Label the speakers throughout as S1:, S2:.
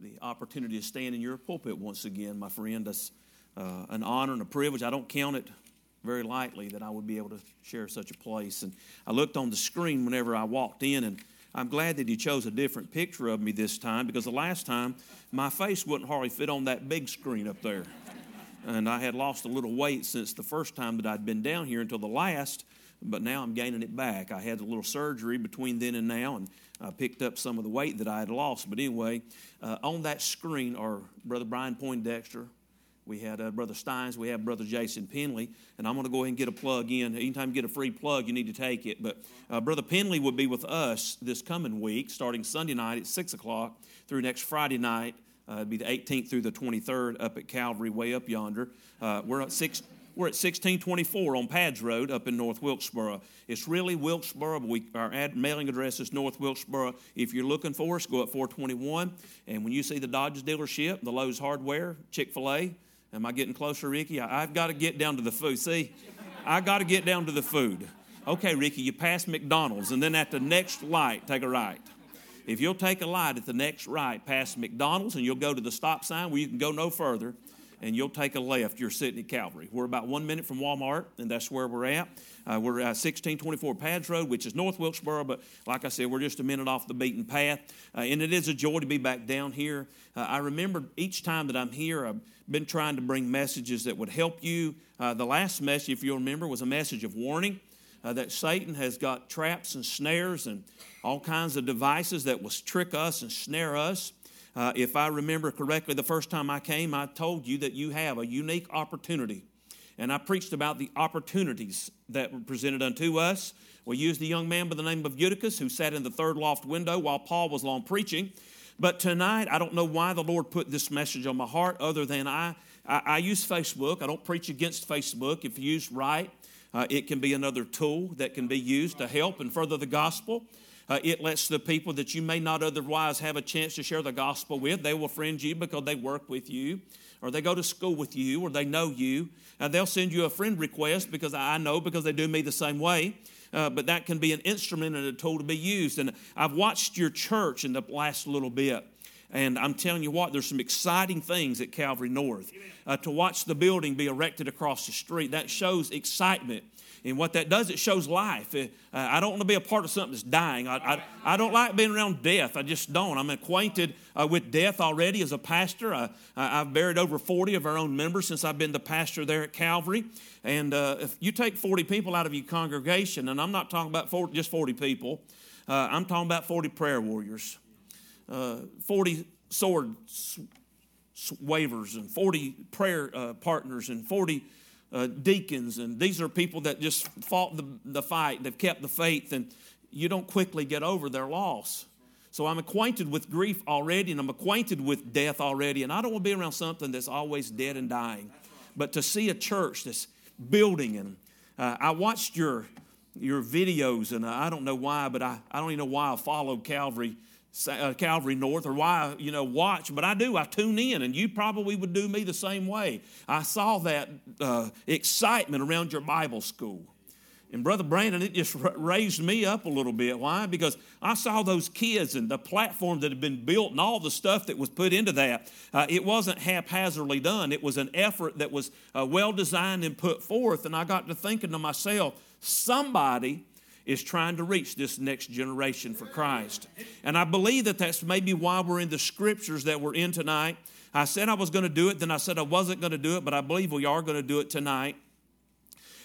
S1: the opportunity to stand in your pulpit once again, my friend. That's uh, an honor and a privilege. I don't count it very lightly that I would be able to share such a place. And I looked on the screen whenever I walked in, and I'm glad that he chose a different picture of me this time because the last time my face wouldn't hardly fit on that big screen up there. And I had lost a little weight since the first time that I'd been down here until the last, but now I'm gaining it back. I had a little surgery between then and now, and I picked up some of the weight that I had lost. But anyway, uh, on that screen are Brother Brian Poindexter. We had uh, Brother Steins. We have Brother Jason Penley. And I'm going to go ahead and get a plug in. Anytime you get a free plug, you need to take it. But uh, Brother Penley will be with us this coming week, starting Sunday night at 6 o'clock through next Friday night. Uh, it'll be the 18th through the 23rd up at Calvary, way up yonder. Uh, we're at 6. We're at 1624 on Pads Road up in North Wilkesboro. It's really Wilkesboro, we, our ad, mailing address is North Wilkesboro. If you're looking for us, go at 421. And when you see the Dodge dealership, the Lowe's Hardware, Chick fil A, am I getting closer, Ricky? I, I've got to get down to the food. See, I got to get down to the food. Okay, Ricky, you pass McDonald's, and then at the next light, take a right. If you'll take a light at the next right past McDonald's and you'll go to the stop sign where you can go no further, and you'll take a left. You're sitting at Calvary. We're about one minute from Walmart, and that's where we're at. Uh, we're at 1624 Pads Road, which is North Wilkesboro, but like I said, we're just a minute off the beaten path. Uh, and it is a joy to be back down here. Uh, I remember each time that I'm here, I've been trying to bring messages that would help you. Uh, the last message, if you'll remember, was a message of warning. Uh, that Satan has got traps and snares and all kinds of devices that will trick us and snare us. Uh, if I remember correctly, the first time I came, I told you that you have a unique opportunity. And I preached about the opportunities that were presented unto us. We used a young man by the name of Eutychus who sat in the third loft window while Paul was long preaching. But tonight, I don't know why the Lord put this message on my heart other than I, I, I use Facebook. I don't preach against Facebook. If used right, uh, it can be another tool that can be used to help and further the gospel. Uh, it lets the people that you may not otherwise have a chance to share the gospel with, they will friend you because they work with you, or they go to school with you, or they know you. And they'll send you a friend request because I know because they do me the same way. Uh, but that can be an instrument and a tool to be used. And I've watched your church in the last little bit. And I'm telling you what, there's some exciting things at Calvary North. Uh, to watch the building be erected across the street, that shows excitement and what that does, it shows life. Uh, I don't want to be a part of something that's dying. I, I, I, don't like being around death. I just don't. I'm acquainted uh, with death already as a pastor. I, have buried over 40 of our own members since I've been the pastor there at Calvary. And uh, if you take 40 people out of your congregation, and I'm not talking about 40, just 40 people, uh, I'm talking about 40 prayer warriors, uh, 40 sword wavers, and 40 prayer partners, and 40 uh, deacons, and these are people that just fought the, the fight, they've kept the faith, and you don't quickly get over their loss. So I'm acquainted with grief already, and I'm acquainted with death already, and I don't want to be around something that's always dead and dying. But to see a church that's building, and uh, I watched your your videos, and I don't know why, but I, I don't even know why I followed Calvary Calvary North or why, you know, watch, but I do. I tune in, and you probably would do me the same way. I saw that uh, excitement around your Bible school. And Brother Brandon, it just raised me up a little bit. Why? Because I saw those kids and the platform that had been built and all the stuff that was put into that. Uh, it wasn't haphazardly done, it was an effort that was uh, well designed and put forth. And I got to thinking to myself, somebody is trying to reach this next generation for Christ. And I believe that that's maybe why we're in the scriptures that we're in tonight. I said I was going to do it, then I said I wasn't going to do it, but I believe we are going to do it tonight.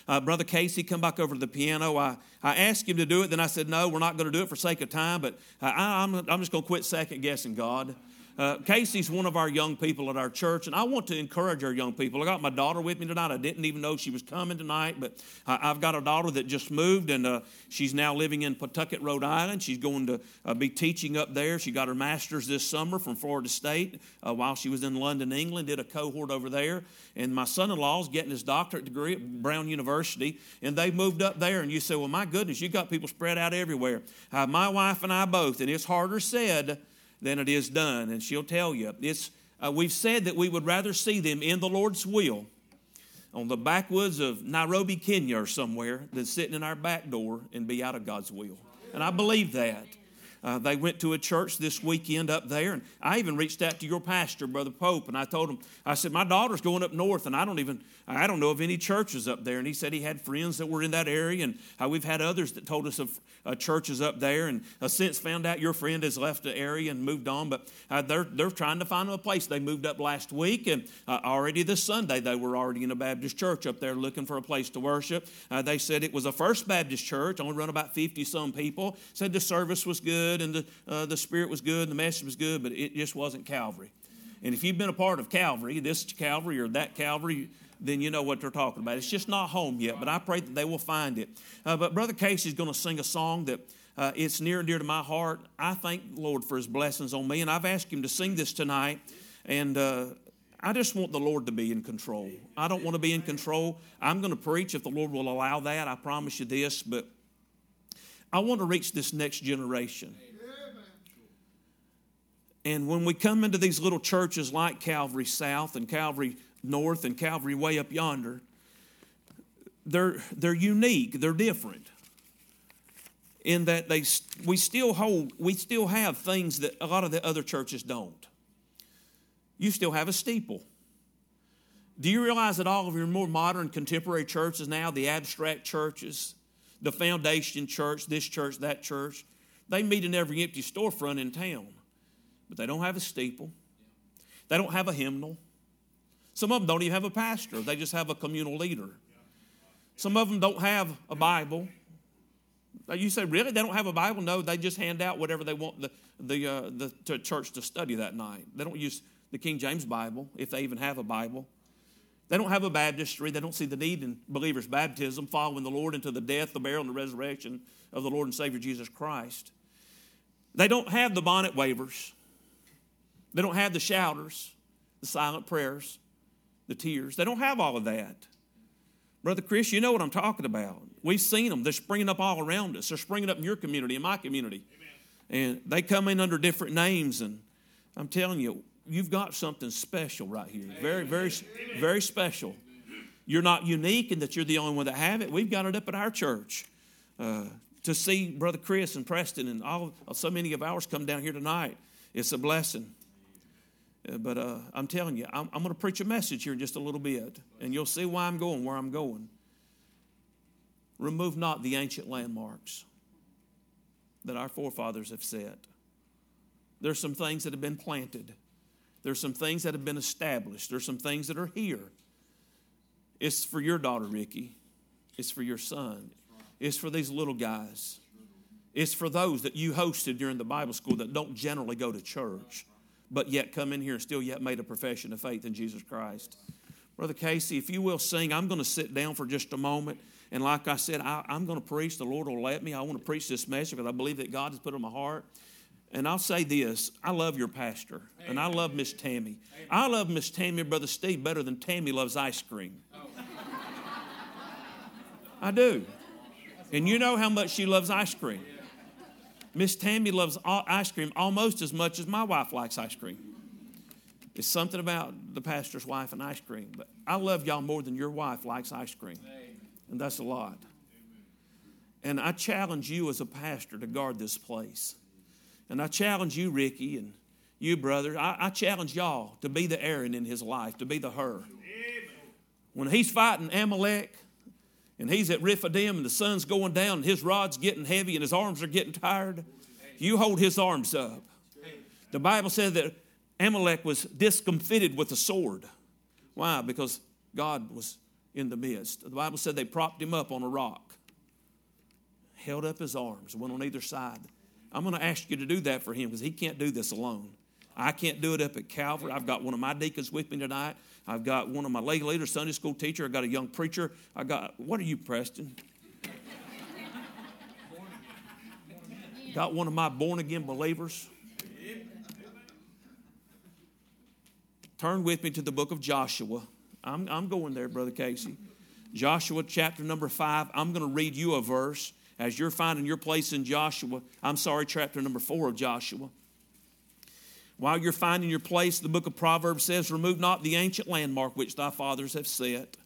S1: Uh, Brother Casey, come back over to the piano. I, I asked him to do it, then I said, no, we're not going to do it for sake of time, but I, I'm, I'm just going to quit second guessing God. Uh, Casey's one of our young people at our church, and I want to encourage our young people. I got my daughter with me tonight. I didn't even know she was coming tonight, but I, have got a daughter that just moved, and uh, she's now living in Pawtucket, Rhode Island. She's going to uh, be teaching up there. She got her master's this summer from Florida State uh, while she was in London, England, did a cohort over there. And my son in law's getting his doctorate degree at Brown University, and they moved up there. And you say, Well, my goodness, you've got people spread out everywhere. Uh, my wife and I both, and it's harder said than it is done. And she'll tell you. It's, uh, we've said that we would rather see them in the Lord's will on the backwoods of Nairobi, Kenya, or somewhere than sitting in our back door and be out of God's will. And I believe that. Uh, they went to a church this weekend up there, and I even reached out to your pastor, Brother Pope, and I told him, I said, my daughter's going up north, and I don't even, I don't know of any churches up there. And he said he had friends that were in that area, and how we've had others that told us of uh, churches up there, and uh, since found out your friend has left the area and moved on, but uh, they're they're trying to find a place. They moved up last week, and uh, already this Sunday they were already in a Baptist church up there looking for a place to worship. Uh, they said it was a First Baptist church, only run about fifty some people. Said the service was good and the uh, the spirit was good and the message was good, but it just wasn't Calvary. And if you've been a part of Calvary, this Calvary or that Calvary, then you know what they're talking about. It's just not home yet, but I pray that they will find it. Uh, but Brother Casey's going to sing a song that uh, it's near and dear to my heart. I thank the Lord for his blessings on me, and I've asked him to sing this tonight. And uh, I just want the Lord to be in control. I don't want to be in control. I'm going to preach if the Lord will allow that. I promise you this, but I want to reach this next generation. And when we come into these little churches like Calvary South and Calvary North and Calvary way up yonder, they're, they're unique, they're different. In that they, we still hold, we still have things that a lot of the other churches don't. You still have a steeple. Do you realize that all of your more modern contemporary churches now, the abstract churches, the foundation church, this church, that church, they meet in every empty storefront in town but they don't have a steeple. They don't have a hymnal. Some of them don't even have a pastor, they just have a communal leader. Some of them don't have a Bible. You say, really? They don't have a Bible? No, they just hand out whatever they want the, the, uh, the church to study that night. They don't use the King James Bible, if they even have a Bible. They don't have a baptistry. They don't see the need in believers' baptism, following the Lord into the death, the burial, and the resurrection of the Lord and Savior Jesus Christ. They don't have the bonnet wavers. They don't have the shouters, the silent prayers, the tears. They don't have all of that. Brother Chris, you know what I'm talking about. We've seen them. They're springing up all around us. They're springing up in your community, in my community. Amen. And they come in under different names. And I'm telling you, you've got something special right here. Very, very, very special. You're not unique in that you're the only one that have it. We've got it up at our church. Uh, to see Brother Chris and Preston and all so many of ours come down here tonight, it's a blessing. Uh, but uh, I'm telling you, I'm, I'm going to preach a message here in just a little bit, and you'll see why I'm going where I'm going. Remove not the ancient landmarks that our forefathers have set. There's some things that have been planted. There's some things that have been established. There's some things that are here. It's for your daughter, Ricky. It's for your son. It's for these little guys. It's for those that you hosted during the Bible school that don't generally go to church but yet come in here and still yet made a profession of faith in Jesus Christ. Brother Casey, if you will sing, I'm going to sit down for just a moment. And like I said, I, am going to preach. The Lord will let me. I want to preach this message because I believe that God has put it on my heart. And I'll say this I love your pastor, Amen. and I love Miss Tammy. Amen. I love Miss Tammy and Brother Steve better than Tammy loves ice cream. Oh. I do. And you know how much she loves ice cream. Miss Tammy loves ice cream almost as much as my wife likes ice cream. It's something about the pastor's wife and ice cream. But I love y'all more than your wife likes ice cream. And that's a lot. And I challenge you as a pastor to guard this place. And I challenge you, Ricky, and you, brother. I, I challenge y'all to be the Aaron in his life, to be the Hur. When he's fighting Amalek, and he's at Rephidim and the sun's going down and his rod's getting heavy and his arms are getting tired, you hold his arms up. The Bible says that Amalek was discomfited with the sword. Why? Because God was in the midst. The Bible said they propped him up on a rock, held up his arms, went on either side. I'm going to ask you to do that for him because he can't do this alone. I can't do it up at Calvary. I've got one of my deacons with me tonight. I've got one of my lay leaders, Sunday school teacher. I've got a young preacher. I got, what are you, Preston? got one of my born again believers. Turn with me to the book of Joshua. I'm, I'm going there, Brother Casey. Joshua chapter number five. I'm going to read you a verse as you're finding your place in Joshua. I'm sorry, chapter number four of Joshua. While you're finding your place, the book of Proverbs says, Remove not the ancient landmark which thy fathers have set.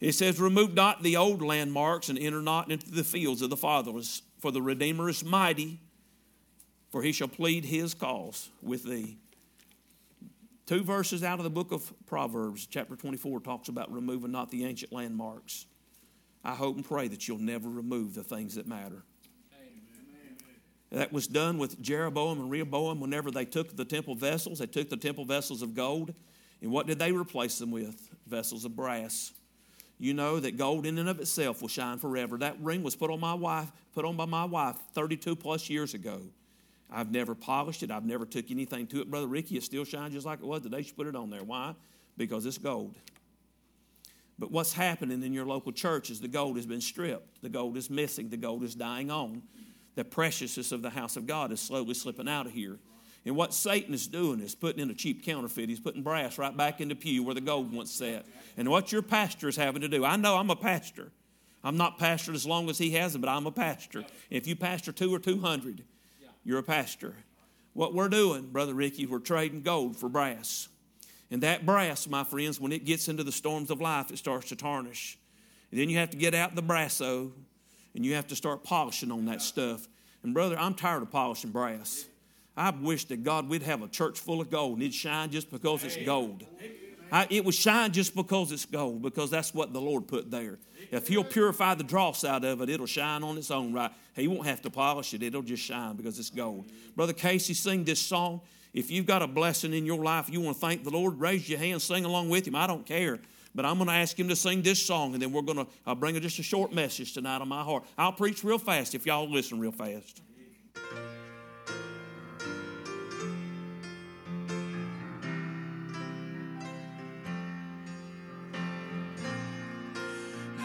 S1: It says, Remove not the old landmarks and enter not into the fields of the fatherless, for the Redeemer is mighty for he shall plead his cause with thee. Two verses out of the book of Proverbs, chapter 24, talks about removing not the ancient landmarks. I hope and pray that you'll never remove the things that matter. That was done with Jeroboam and Rehoboam whenever they took the temple vessels. They took the temple vessels of gold, and what did they replace them with? Vessels of brass. You know that gold in and of itself will shine forever. That ring was put on my wife, put on by my wife 32 plus years ago. I've never polished it. I've never took anything to it. Brother Ricky, it still shines just like it was the day she put it on there. Why? Because it's gold. But what's happening in your local church is the gold has been stripped. The gold is missing. The gold is dying on. The preciousness of the house of God is slowly slipping out of here. And what Satan is doing is putting in a cheap counterfeit. He's putting brass right back in the pew where the gold once sat. And what your pastor is having to do, I know I'm a pastor. I'm not pastored as long as he has, but I'm a pastor. If you pastor two or two hundred, you're a pastor. What we're doing, Brother Ricky, we're trading gold for brass. And that brass, my friends, when it gets into the storms of life, it starts to tarnish. And then you have to get out the brasso and you have to start polishing on that stuff. And brother, I'm tired of polishing brass. I wish that God we'd have a church full of gold and it'd shine just because it's gold. I, it would shine just because it's gold, because that's what the Lord put there. If He'll purify the dross out of it, it'll shine on its own right. He won't have to polish it, it'll just shine because it's gold. Brother Casey, sing this song. If you've got a blessing in your life, you want to thank the Lord, raise your hand, sing along with Him. I don't care. But I'm going to ask him to sing this song, and then we're going to I'll bring just a short message tonight on my heart. I'll preach real fast if y'all listen real fast.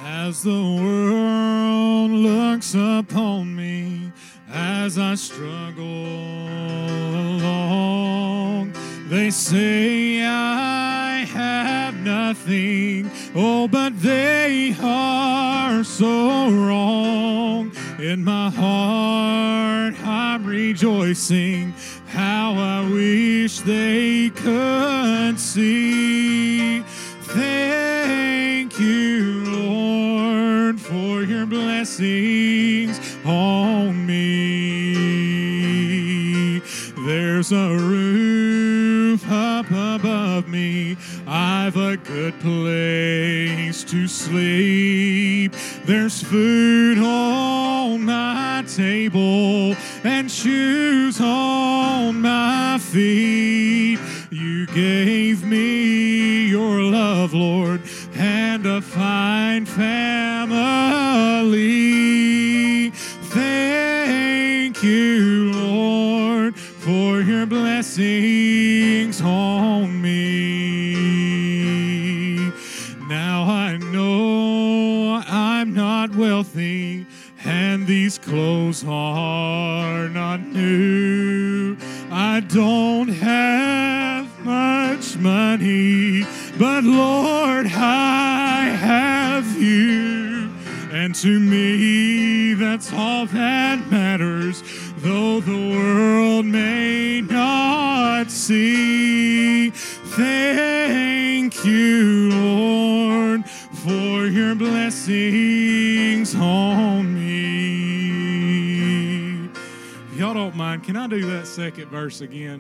S2: As the world looks upon me as I struggle along, they say I have nothing. Oh, but they are so wrong. In my heart, I'm rejoicing how I wish they could see. Thank you, Lord, for your blessings There's a roof up above me. I've a good place to sleep. There's food on my table and shoes on my feet. Can I do that second verse again?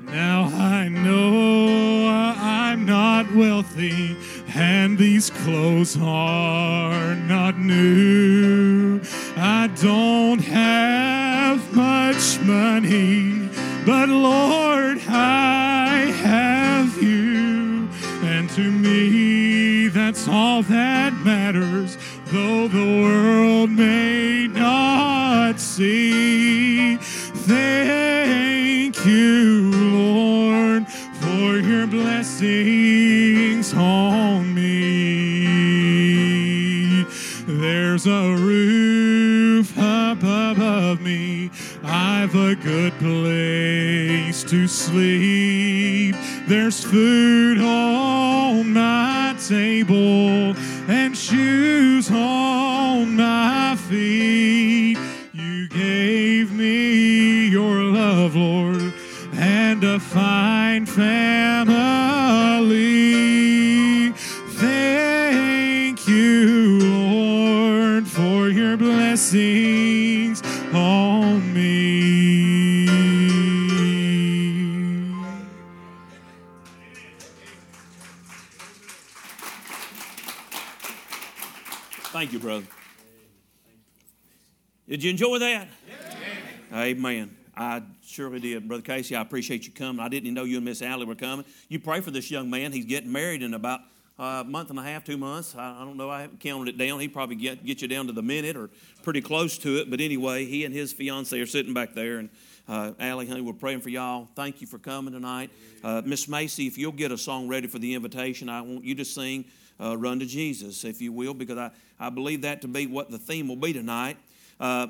S2: Now I know I'm not wealthy, and these clothes are not new. I don't have much money, but Lord, blessings on me. Thank you,
S1: brother. Did you enjoy that? Yeah. Amen. I surely did. Brother Casey, I appreciate you coming. I didn't even know you and Miss Allie were coming. You pray for this young man. He's getting married in about a month and a half, two months. I, I don't know. I haven't counted it down. He probably get, get you down to the minute or pretty close to it. But anyway, he and his fiance are sitting back there. And uh, Allie, honey, we're praying for y'all. Thank you for coming tonight. Uh, Miss Macy, if you'll get a song ready for the invitation, I want you to sing uh, Run to Jesus, if you will, because I, I believe that to be what the theme will be tonight. Uh,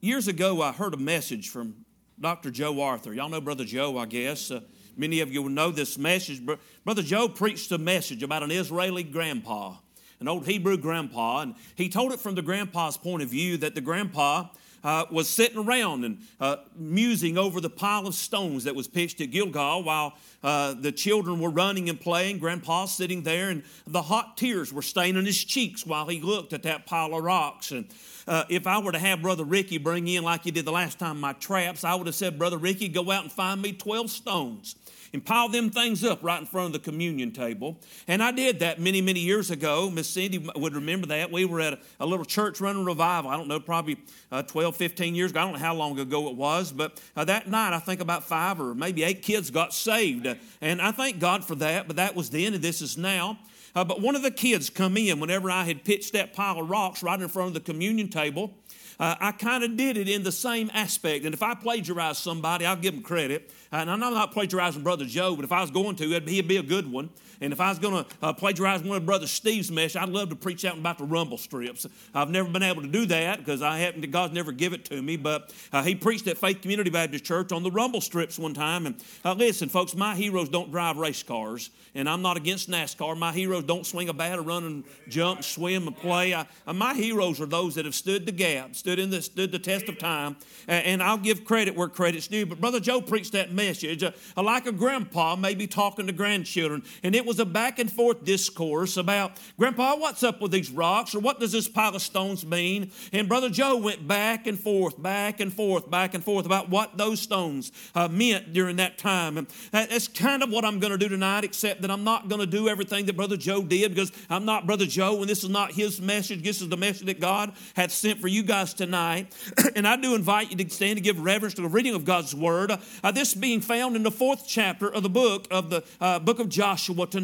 S1: years ago, I heard a message from Dr. Joe Arthur. Y'all know Brother Joe, I guess. Many of you will know this message. Brother Joe preached a message about an Israeli grandpa, an old Hebrew grandpa, and he told it from the grandpa's point of view that the grandpa uh, was sitting around and uh, musing over the pile of stones that was pitched at Gilgal while uh, the children were running and playing. Grandpa sitting there, and the hot tears were staining his cheeks while he looked at that pile of rocks. And uh, if I were to have Brother Ricky bring in, like he did the last time, my traps, I would have said, Brother Ricky, go out and find me 12 stones and pile them things up right in front of the communion table. And I did that many, many years ago. Miss Cindy would remember that. We were at a, little church running revival. I don't know, probably uh, 12, 15 years ago. I don't know how long ago it was, but uh, that night I think about five or maybe eight kids got saved. And I thank God for that, but that was then and this is now. Uh, but one of the kids come in whenever I had pitched that pile of rocks right in front of the communion table. Uh, I kind of did it in the same aspect. And if I plagiarize somebody, I'll give them credit. And I'm not plagiarizing Brother Joe, but if I was going to, he'd be a good one. And if I was going to uh, plagiarize one of Brother Steve's message, I'd love to preach out about the rumble strips. I've never been able to do that because I happen to, God's never give it to me. But uh, he preached at Faith Community Baptist Church on the rumble strips one time. And uh, listen, folks, my heroes don't drive race cars, and I'm not against NASCAR. My heroes don't swing a bat or run and jump, swim, and play. I, uh, my heroes are those that have stood the gap, stood in the stood the test of time. And I'll give credit where credit's due. But Brother Joe preached that message uh, like a grandpa maybe talking to grandchildren, and it was a back and forth discourse about, Grandpa, what's up with these rocks? Or what does this pile of stones mean? And Brother Joe went back and forth, back and forth, back and forth about what those stones uh, meant during that time. And that's kind of what I'm going to do tonight, except that I'm not going to do everything that Brother Joe did because I'm not Brother Joe, and this is not his message. This is the message that God hath sent for you guys tonight. and I do invite you to stand to give reverence to the reading of God's Word. Uh, this being found in the fourth chapter of the book of the uh, book of Joshua tonight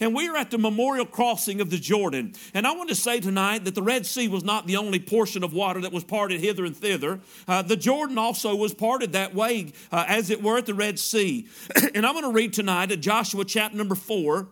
S1: and we are at the memorial crossing of the Jordan. And I want to say tonight that the Red Sea was not the only portion of water that was parted hither and thither. Uh, the Jordan also was parted that way, uh, as it were at the Red Sea. and I'm going to read tonight at Joshua chapter number four.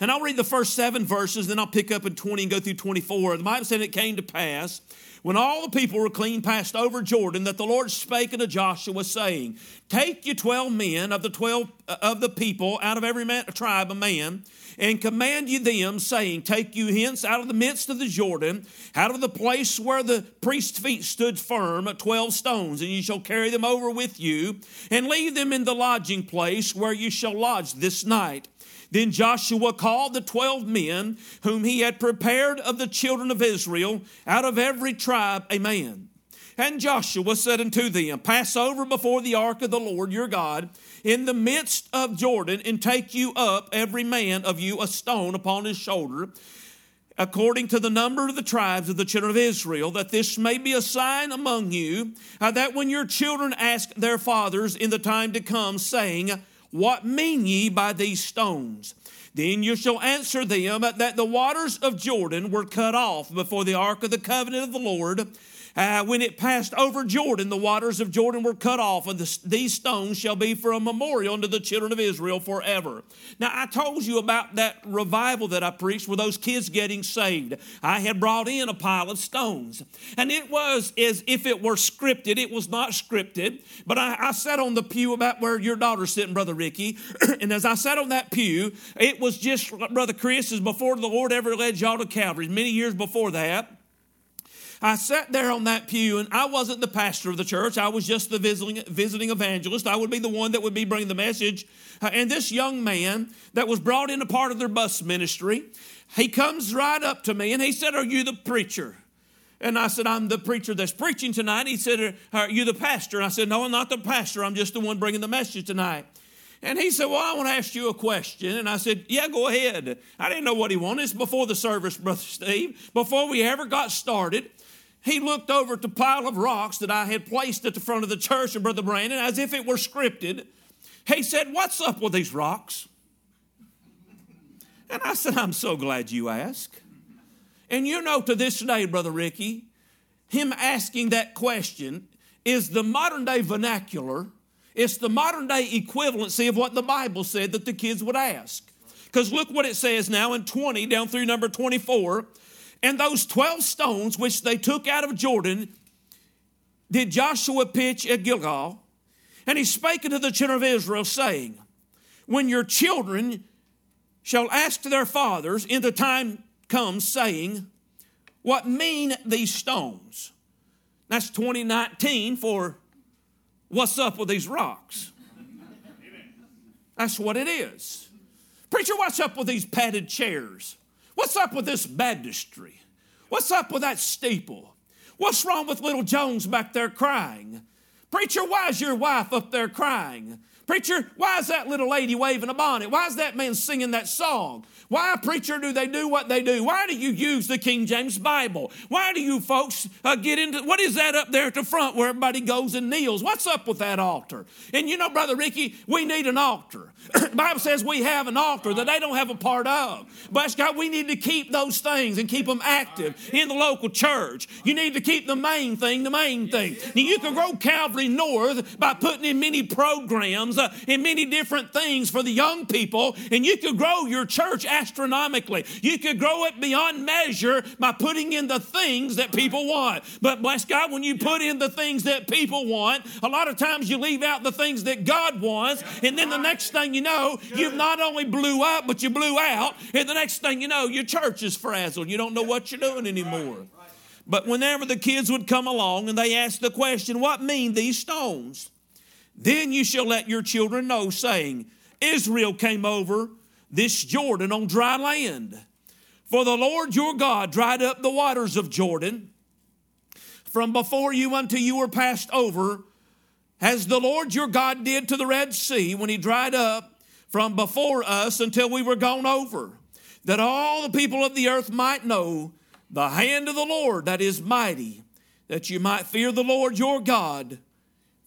S1: And I'll read the first seven verses, then I'll pick up in 20 and go through 24. The Bible said it came to pass when all the people were clean passed over Jordan, that the Lord spake unto Joshua, saying, Take you twelve men of the twelve uh, of the people out of every man, tribe a man, and command you them, saying, Take you hence out of the midst of the Jordan, out of the place where the priest's feet stood firm, twelve stones, and you shall carry them over with you, and leave them in the lodging place where you shall lodge this night. Then Joshua called the twelve men whom he had prepared of the children of Israel, out of every tribe a man. And Joshua said unto them, Pass over before the ark of the Lord your God in the midst of Jordan, and take you up every man of you a stone upon his shoulder, according to the number of the tribes of the children of Israel, that this may be a sign among you, uh, that when your children ask their fathers in the time to come, saying, what mean ye by these stones? Then you shall answer them that the waters of Jordan were cut off before the ark of the covenant of the Lord uh, when it passed over Jordan, the waters of Jordan were cut off, and the, these stones shall be for a memorial unto the children of Israel forever. Now, I told you about that revival that I preached with those kids getting saved. I had brought in a pile of stones, and it was as if it were scripted. It was not scripted, but I, I sat on the pew about where your daughter's sitting, Brother Ricky, and as I sat on that pew, it was just, Brother Chris, is before the Lord ever led y'all to Calvary, many years before that. I sat there on that pew, and I wasn't the pastor of the church. I was just the visiting, visiting evangelist. I would be the one that would be bringing the message. Uh, and this young man that was brought in a part of their bus ministry, he comes right up to me and he said, Are you the preacher? And I said, I'm the preacher that's preaching tonight. He said, Are you the pastor? And I said, No, I'm not the pastor. I'm just the one bringing the message tonight. And he said, Well, I want to ask you a question. And I said, Yeah, go ahead. I didn't know what he wanted. It's before the service, Brother Steve, before we ever got started. He looked over at the pile of rocks that I had placed at the front of the church, and Brother Brandon, as if it were scripted. He said, What's up with these rocks? And I said, I'm so glad you asked. And you know, to this day, Brother Ricky, him asking that question is the modern day vernacular, it's the modern day equivalency of what the Bible said that the kids would ask. Because look what it says now in 20 down through number 24. And those 12 stones which they took out of Jordan did Joshua pitch at Gilgal. And he spake unto the children of Israel, saying, When your children shall ask their fathers in the time comes, saying, What mean these stones? That's 2019 for what's up with these rocks. That's what it is. Preacher, what's up with these padded chairs? What's up with this baptistry? What's up with that steeple? What's wrong with little Jones back there crying? Preacher, why is your wife up there crying? Preacher, why is that little lady waving a bonnet? Why is that man singing that song? Why, preacher, do they do what they do? Why do you use the King James Bible? Why do you folks uh, get into what is that up there at the front where everybody goes and kneels? What's up with that altar? And you know, Brother Ricky, we need an altar. the Bible says we have an altar that they don't have a part of. But God, we need to keep those things and keep them active in the local church. You need to keep the main thing the main thing. Now, you can grow Calvary North by putting in many programs uh, and many different things for the young people, and you could grow your church astronomically. You could grow it beyond measure by putting in the things that people want. But bless God, when you put in the things that people want, a lot of times you leave out the things that God wants, and then the next thing you know, you've not only blew up, but you blew out, and the next thing you know, your church is frazzled. You don't know what you're doing anymore. But whenever the kids would come along and they asked the question, What mean these stones? Then you shall let your children know, saying, Israel came over this Jordan on dry land. For the Lord your God dried up the waters of Jordan from before you until you were passed over, as the Lord your God did to the Red Sea when he dried up from before us until we were gone over, that all the people of the earth might know the hand of the Lord that is mighty, that you might fear the Lord your God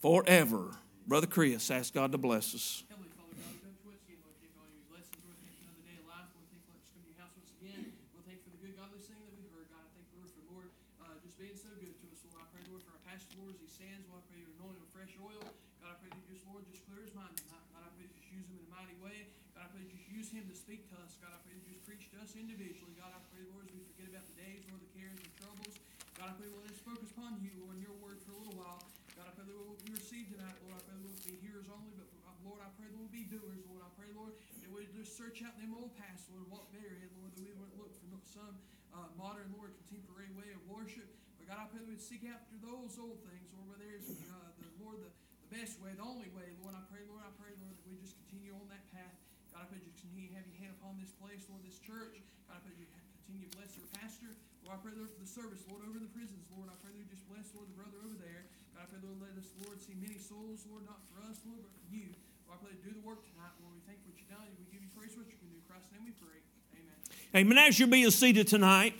S1: forever. Brother Chris, ask God to bless us.
S3: Heavenly Father, God, Coach Whiskey, Lord, take all your lessons, Lord, thank you another day of life, Lord, thank you for just coming to your house once again. Lord, thank you for the good godly thing that we heard, God. I thank you, Lord, for Lord uh, just being so good to us, Lord. I pray, Lord, for our pastor, Lord, as he stands, Lord, I pray you anoint him with fresh oil. God, I pray that you just, Lord, just clear his mind tonight. God, I pray that you just use him in a mighty way. God, I pray that you just use him to speak to us. God, I pray that you just preach to us individually. God, I pray, Lord, as we forget about the days, Lord, the cares and troubles. God, I pray, Lord, let's focus upon you, Lord, and your word for a little while. God, I pray, Lord, what we receive tonight, Lord, I pray, Lord, be hearers only, but uh, Lord, I pray, Lord, be doers, Lord. I pray, Lord, that we just search out them old past, Lord, walk therein, Lord, that we wouldn't look for some uh, modern, Lord, contemporary way of worship. But God, I pray that we'd seek after those old things, Lord, where there's, uh, the Lord, the, the best way, the only way, Lord. I pray, Lord, I pray, Lord, that we just continue on that path. God, I pray that you continue to have your hand upon this place, Lord, this church. God, I pray that you continue to bless our pastor. Lord, I pray, Lord, for the service, Lord, over in the prisons, Lord. I pray that you just bless, Lord, the brother over there. God, I pray, Lord, let us, Lord, see many souls, Lord, not for us, Lord, but for you. Lord, I pray, do the work tonight, Lord. We thank you for what you've done. We give you praise for what you can do. In Christ's name we pray. Amen.
S1: Amen. As you're being seated tonight,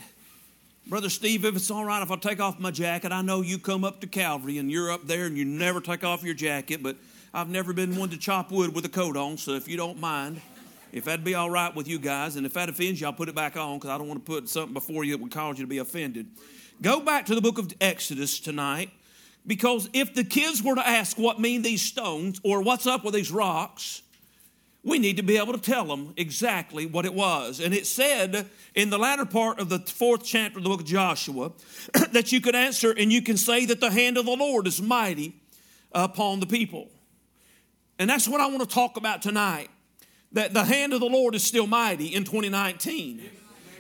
S1: Brother Steve, if it's all right if I take off my jacket, I know you come up to Calvary and you're up there and you never take off your jacket, but I've never been one to chop wood with a coat on, so if you don't mind, if that'd be all right with you guys, and if that offends you, I'll put it back on because I don't want to put something before you that would cause you to be offended. Go back to the book of Exodus tonight because if the kids were to ask what mean these stones or what's up with these rocks, we need to be able to tell them exactly what it was. And it said in the latter part of the fourth chapter of the book of Joshua that you could answer and you can say that the hand of the Lord is mighty upon the people. And that's what I want to talk about tonight. That the hand of the Lord is still mighty in 2019.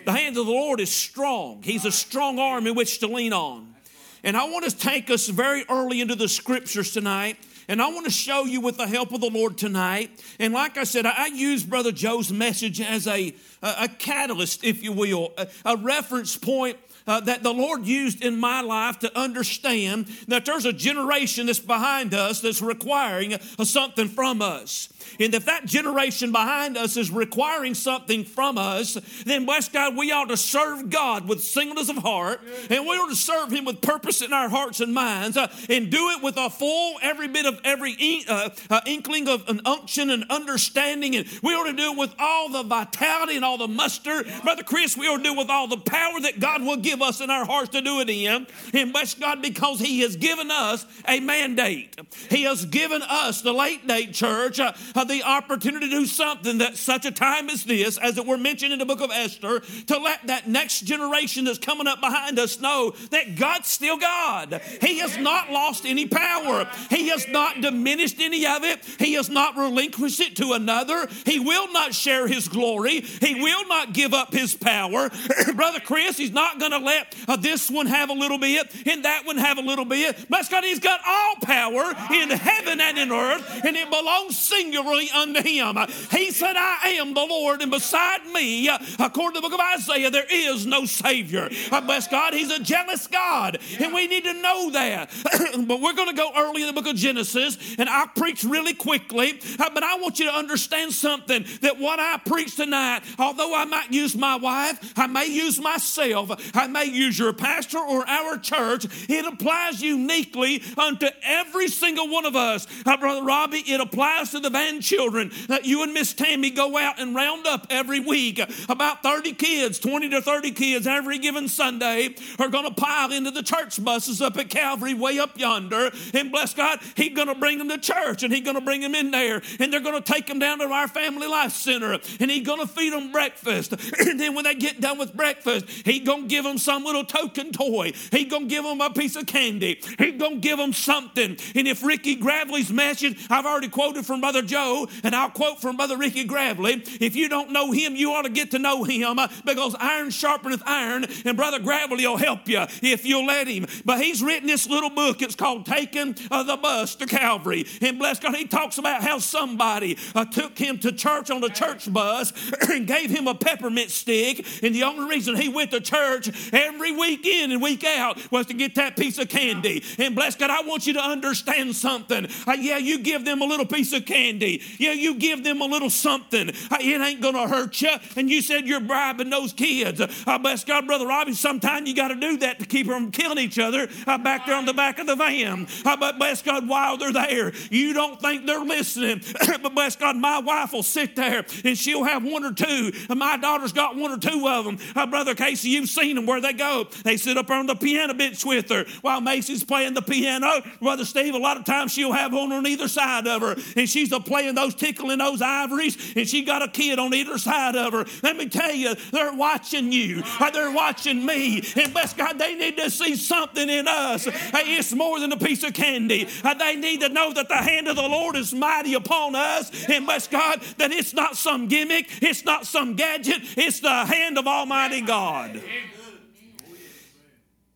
S1: The hand of the Lord is strong. He's a strong arm in which to lean on. And I want to take us very early into the scriptures tonight and I want to show you with the help of the Lord tonight. And like I said, I use Brother Joe's message as a, a, catalyst, if you will, a, a reference point uh, that the Lord used in my life to understand that there's a generation that's behind us that's requiring something from us. And if that generation behind us is requiring something from us, then bless God, we ought to serve God with singleness of heart, and we ought to serve Him with purpose in our hearts and minds, uh, and do it with a full, every bit of every in, uh, uh, inkling of an unction and understanding. And we ought to do it with all the vitality and all the muster. Brother Chris, we ought to do it with all the power that God will give us in our hearts to do it in. And bless God because He has given us a mandate. He has given us, the late date church, uh, the opportunity to do something that such a time as this, as it were mentioned in the book of Esther, to let that next generation that's coming up behind us know that God's still God. He has not lost any power. He has not diminished any of it. He has not relinquished it to another. He will not share his glory. He will not give up his power. Brother Chris, he's not going to let uh, this one have a little bit and that one have a little bit. But God, he's got all power in heaven and in earth, and it belongs singularly unto him. He said, I am the Lord, and beside me, according to the book of Isaiah, there is no Savior. Uh, bless God, he's a jealous God, and we need to know that. but we're going to go early in the book of Genesis, and I'll preach really quickly, uh, but I want you to understand something that what I preach tonight, although I might use my wife, I may use myself, I may use your pastor or our church, it applies uniquely unto every single one of us. Uh, Brother Robbie, it applies to the van children that you and Miss Tammy go out and round up every week. About 30 kids, 20 to 30 kids every given Sunday are going to pile into the church buses up at Calvary way up yonder. And bless God, He's going to bring them to church and He's going to bring them in there. And they're going to take them down to our Family Life Center and He's going to feed them breakfast. and then when they get done with breakfast, He's going to give them some little token toy. He's going to give them a piece of candy. He's going to give them something. And if Ricky Gravely's message, I've already quoted from Brother Joe, and I'll quote from Brother Ricky Gravely. If you don't know him, you ought to get to know him uh, because iron sharpeneth iron, and Brother Gravely will help you if you'll let him. But he's written this little book. It's called Taking uh, the Bus to Calvary. And bless God, he talks about how somebody uh, took him to church on a church bus and gave him a peppermint stick. And the only reason he went to church every week in and week out was to get that piece of candy. And bless God, I want you to understand something. Uh, yeah, you give them a little piece of candy. Yeah, you give them a little something. It ain't going to hurt you. And you said you're bribing those kids. I bless God, Brother Robbie, sometimes you got to do that to keep them from killing each other uh, back there on the back of the van. Uh, but bless God, while they're there, you don't think they're listening. but bless God, my wife will sit there and she'll have one or two. And my daughter's got one or two of them. Uh, Brother Casey, you've seen them where they go. They sit up on the piano bench with her while Macy's playing the piano. Brother Steve, a lot of times she'll have one on either side of her. And she's a playing those tickling those ivories. And she got a kid on either side of her. Let me tell you, they're watching you. They're watching me. And bless God, they need to see something in us. It's more than a piece of candy. Uh, They need to know that the hand of the Lord is mighty upon us. And bless God, that it's not some gimmick, it's not some gadget, it's the hand of Almighty God.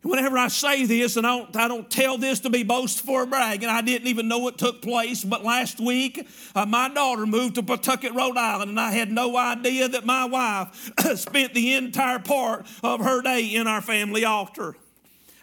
S1: Whenever I say this, and I don't, I don't tell this to be boastful or brag, and I didn't even know it took place, but last week uh, my daughter moved to Pawtucket, Rhode Island, and I had no idea that my wife spent the entire part of her day in our family altar.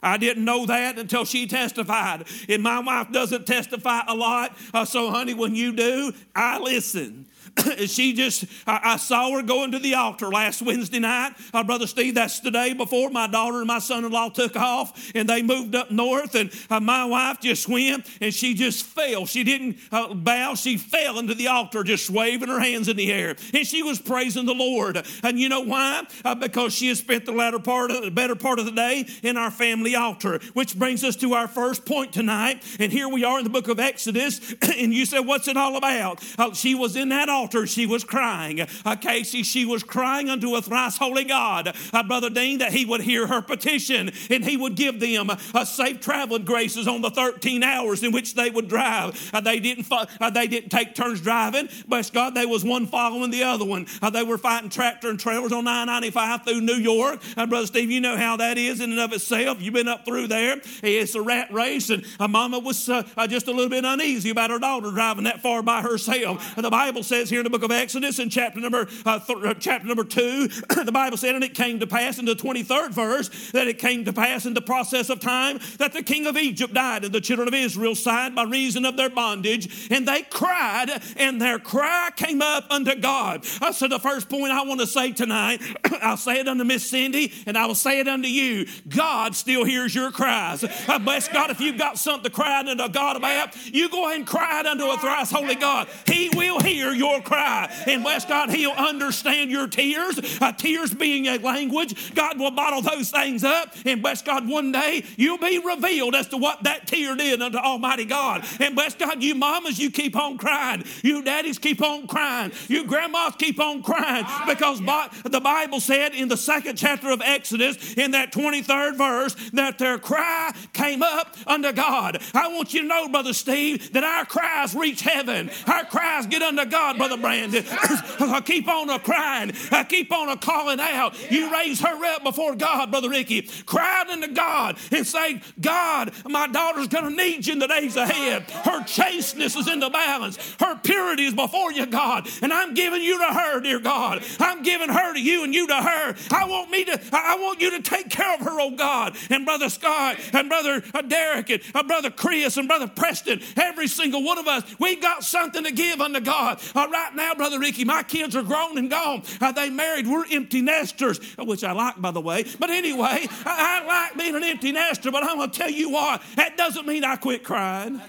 S1: I didn't know that until she testified. And my wife doesn't testify a lot, uh, so honey, when you do, I listen. she just, I, I, saw her going to the altar last Wednesday night. Uh, Brother Steve, that's the day before my daughter and my son in law took off and they moved up north. And uh, my wife just went and she just fell. She didn't uh, bow, she fell into the altar, just waving her hands in the air. And she was praising the Lord. And you know why? Uh, because she has spent the latter part of the better part of the day in our family altar, which brings us to our first point tonight. And here we are in the book of Exodus. and you said, What's it all about? Uh, she was in that altar altar, she was crying. Uh, Casey, she was crying unto a thrice holy God. Uh, Brother Dean, that he would hear her petition and he would give them uh, safe traveling graces on the 13 hours in which they would drive. Uh, they didn't uh, they didn't take turns driving. Bless God, they was one following the other one. Uh, they were fighting tractor and trailers on 995 through New York. Uh, Brother Steve, you know how that is in and of itself. You've been up through there. It's a rat race, and mama was just a little bit uneasy about her daughter driving that far by herself. And the Bible says here in the book of Exodus, in chapter number uh, th- uh, chapter number two, the Bible said, and it came to pass in the twenty third verse that it came to pass in the process of time that the king of Egypt died, and the children of Israel sighed by reason of their bondage, and they cried, and their cry came up unto God. Uh, so the first point I want to say tonight, I'll say it unto Miss Cindy, and I will say it unto you. God still hears your cries. Uh, bless God, if you've got something to cry unto God about, you go ahead and cry it unto a thrice holy God. He will hear your cry. And bless God, He'll understand your tears. Uh, tears being a language, God will bottle those things up. And bless God, one day you'll be revealed as to what that tear did unto Almighty God. And bless God, you mamas, you keep on crying. You daddies keep on crying. You grandmas keep on crying because the Bible said in the second chapter of Exodus, in that 23rd verse, that their cry came up unto God. I want you to know, Brother Steve, that our cries reach heaven. Our cries get unto God, Brother Brandon. I keep on a crying. I keep on a calling out. You raise her up before God, Brother Ricky. Cry unto God and say, God, my daughter's going to need you in the days ahead. Her chasteness is in the balance. Her purity is before you, God. And I'm giving you to her, dear God. I'm giving her to you and you to her. I want me to, I want you to take care of her, oh God. And Brother Scott and Brother Derek and uh, Brother Chris and Brother Preston, every single one of us, we got something to give unto God. Uh, right now, Brother Ricky, my kids are grown and gone. Uh, they married. We're empty nesters, which I like, by the way. But anyway, I, I like being an empty nester, but I'm going to tell you what, that doesn't mean I quit crying.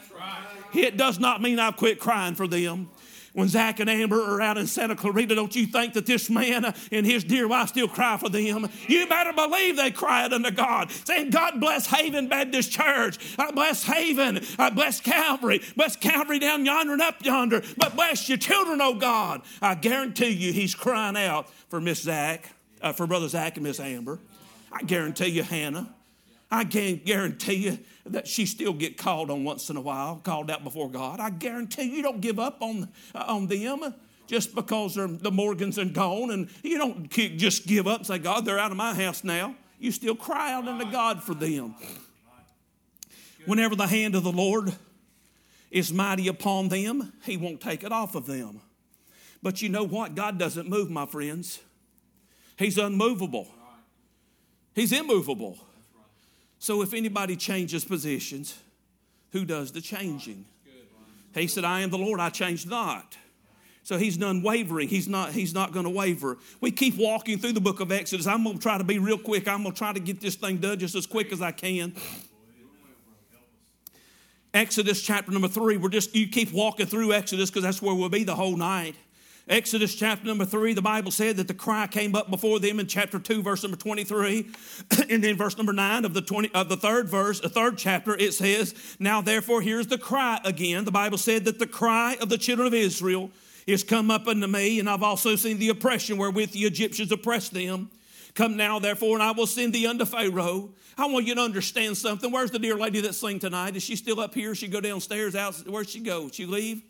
S1: It does not mean I've quit crying for them when Zach and Amber are out in Santa Clarita, don't you think that this man and his dear wife still cry for them? You better believe they cried unto God, saying, God bless Haven Baptist Church. I bless Haven. I bless Calvary. Bless Calvary down yonder and up yonder. But bless your children, oh God. I guarantee you he's crying out for Miss Zach, uh, for Brother Zach and Miss Amber. I guarantee you Hannah. I can guarantee you that she still get called on once in a while, called out before God. I guarantee you don't give up on, uh, on them just because the Morgans are gone and you don't just give up and say, God, they're out of my house now. You still cry out unto God for them. Whenever the hand of the Lord is mighty upon them, He won't take it off of them. But you know what? God doesn't move, my friends. He's unmovable, He's immovable. So if anybody changes positions, who does the changing? He said, I am the Lord, I change not. So he's unwavering. He's not, he's not going to waver. We keep walking through the book of Exodus. I'm going to try to be real quick. I'm going to try to get this thing done just as quick as I can. Exodus chapter number three. We're just, you keep walking through Exodus because that's where we'll be the whole night. Exodus chapter number three, the Bible said that the cry came up before them in chapter two, verse number 23. and then verse number nine of the 20 of the third verse, the third chapter, it says, Now therefore here's the cry again. The Bible said that the cry of the children of Israel is come up unto me, and I've also seen the oppression wherewith the Egyptians oppressed them. Come now, therefore, and I will send thee unto Pharaoh. I want you to understand something. Where's the dear lady that sang tonight? Is she still up here? She go downstairs out. Where'd she go? She leave?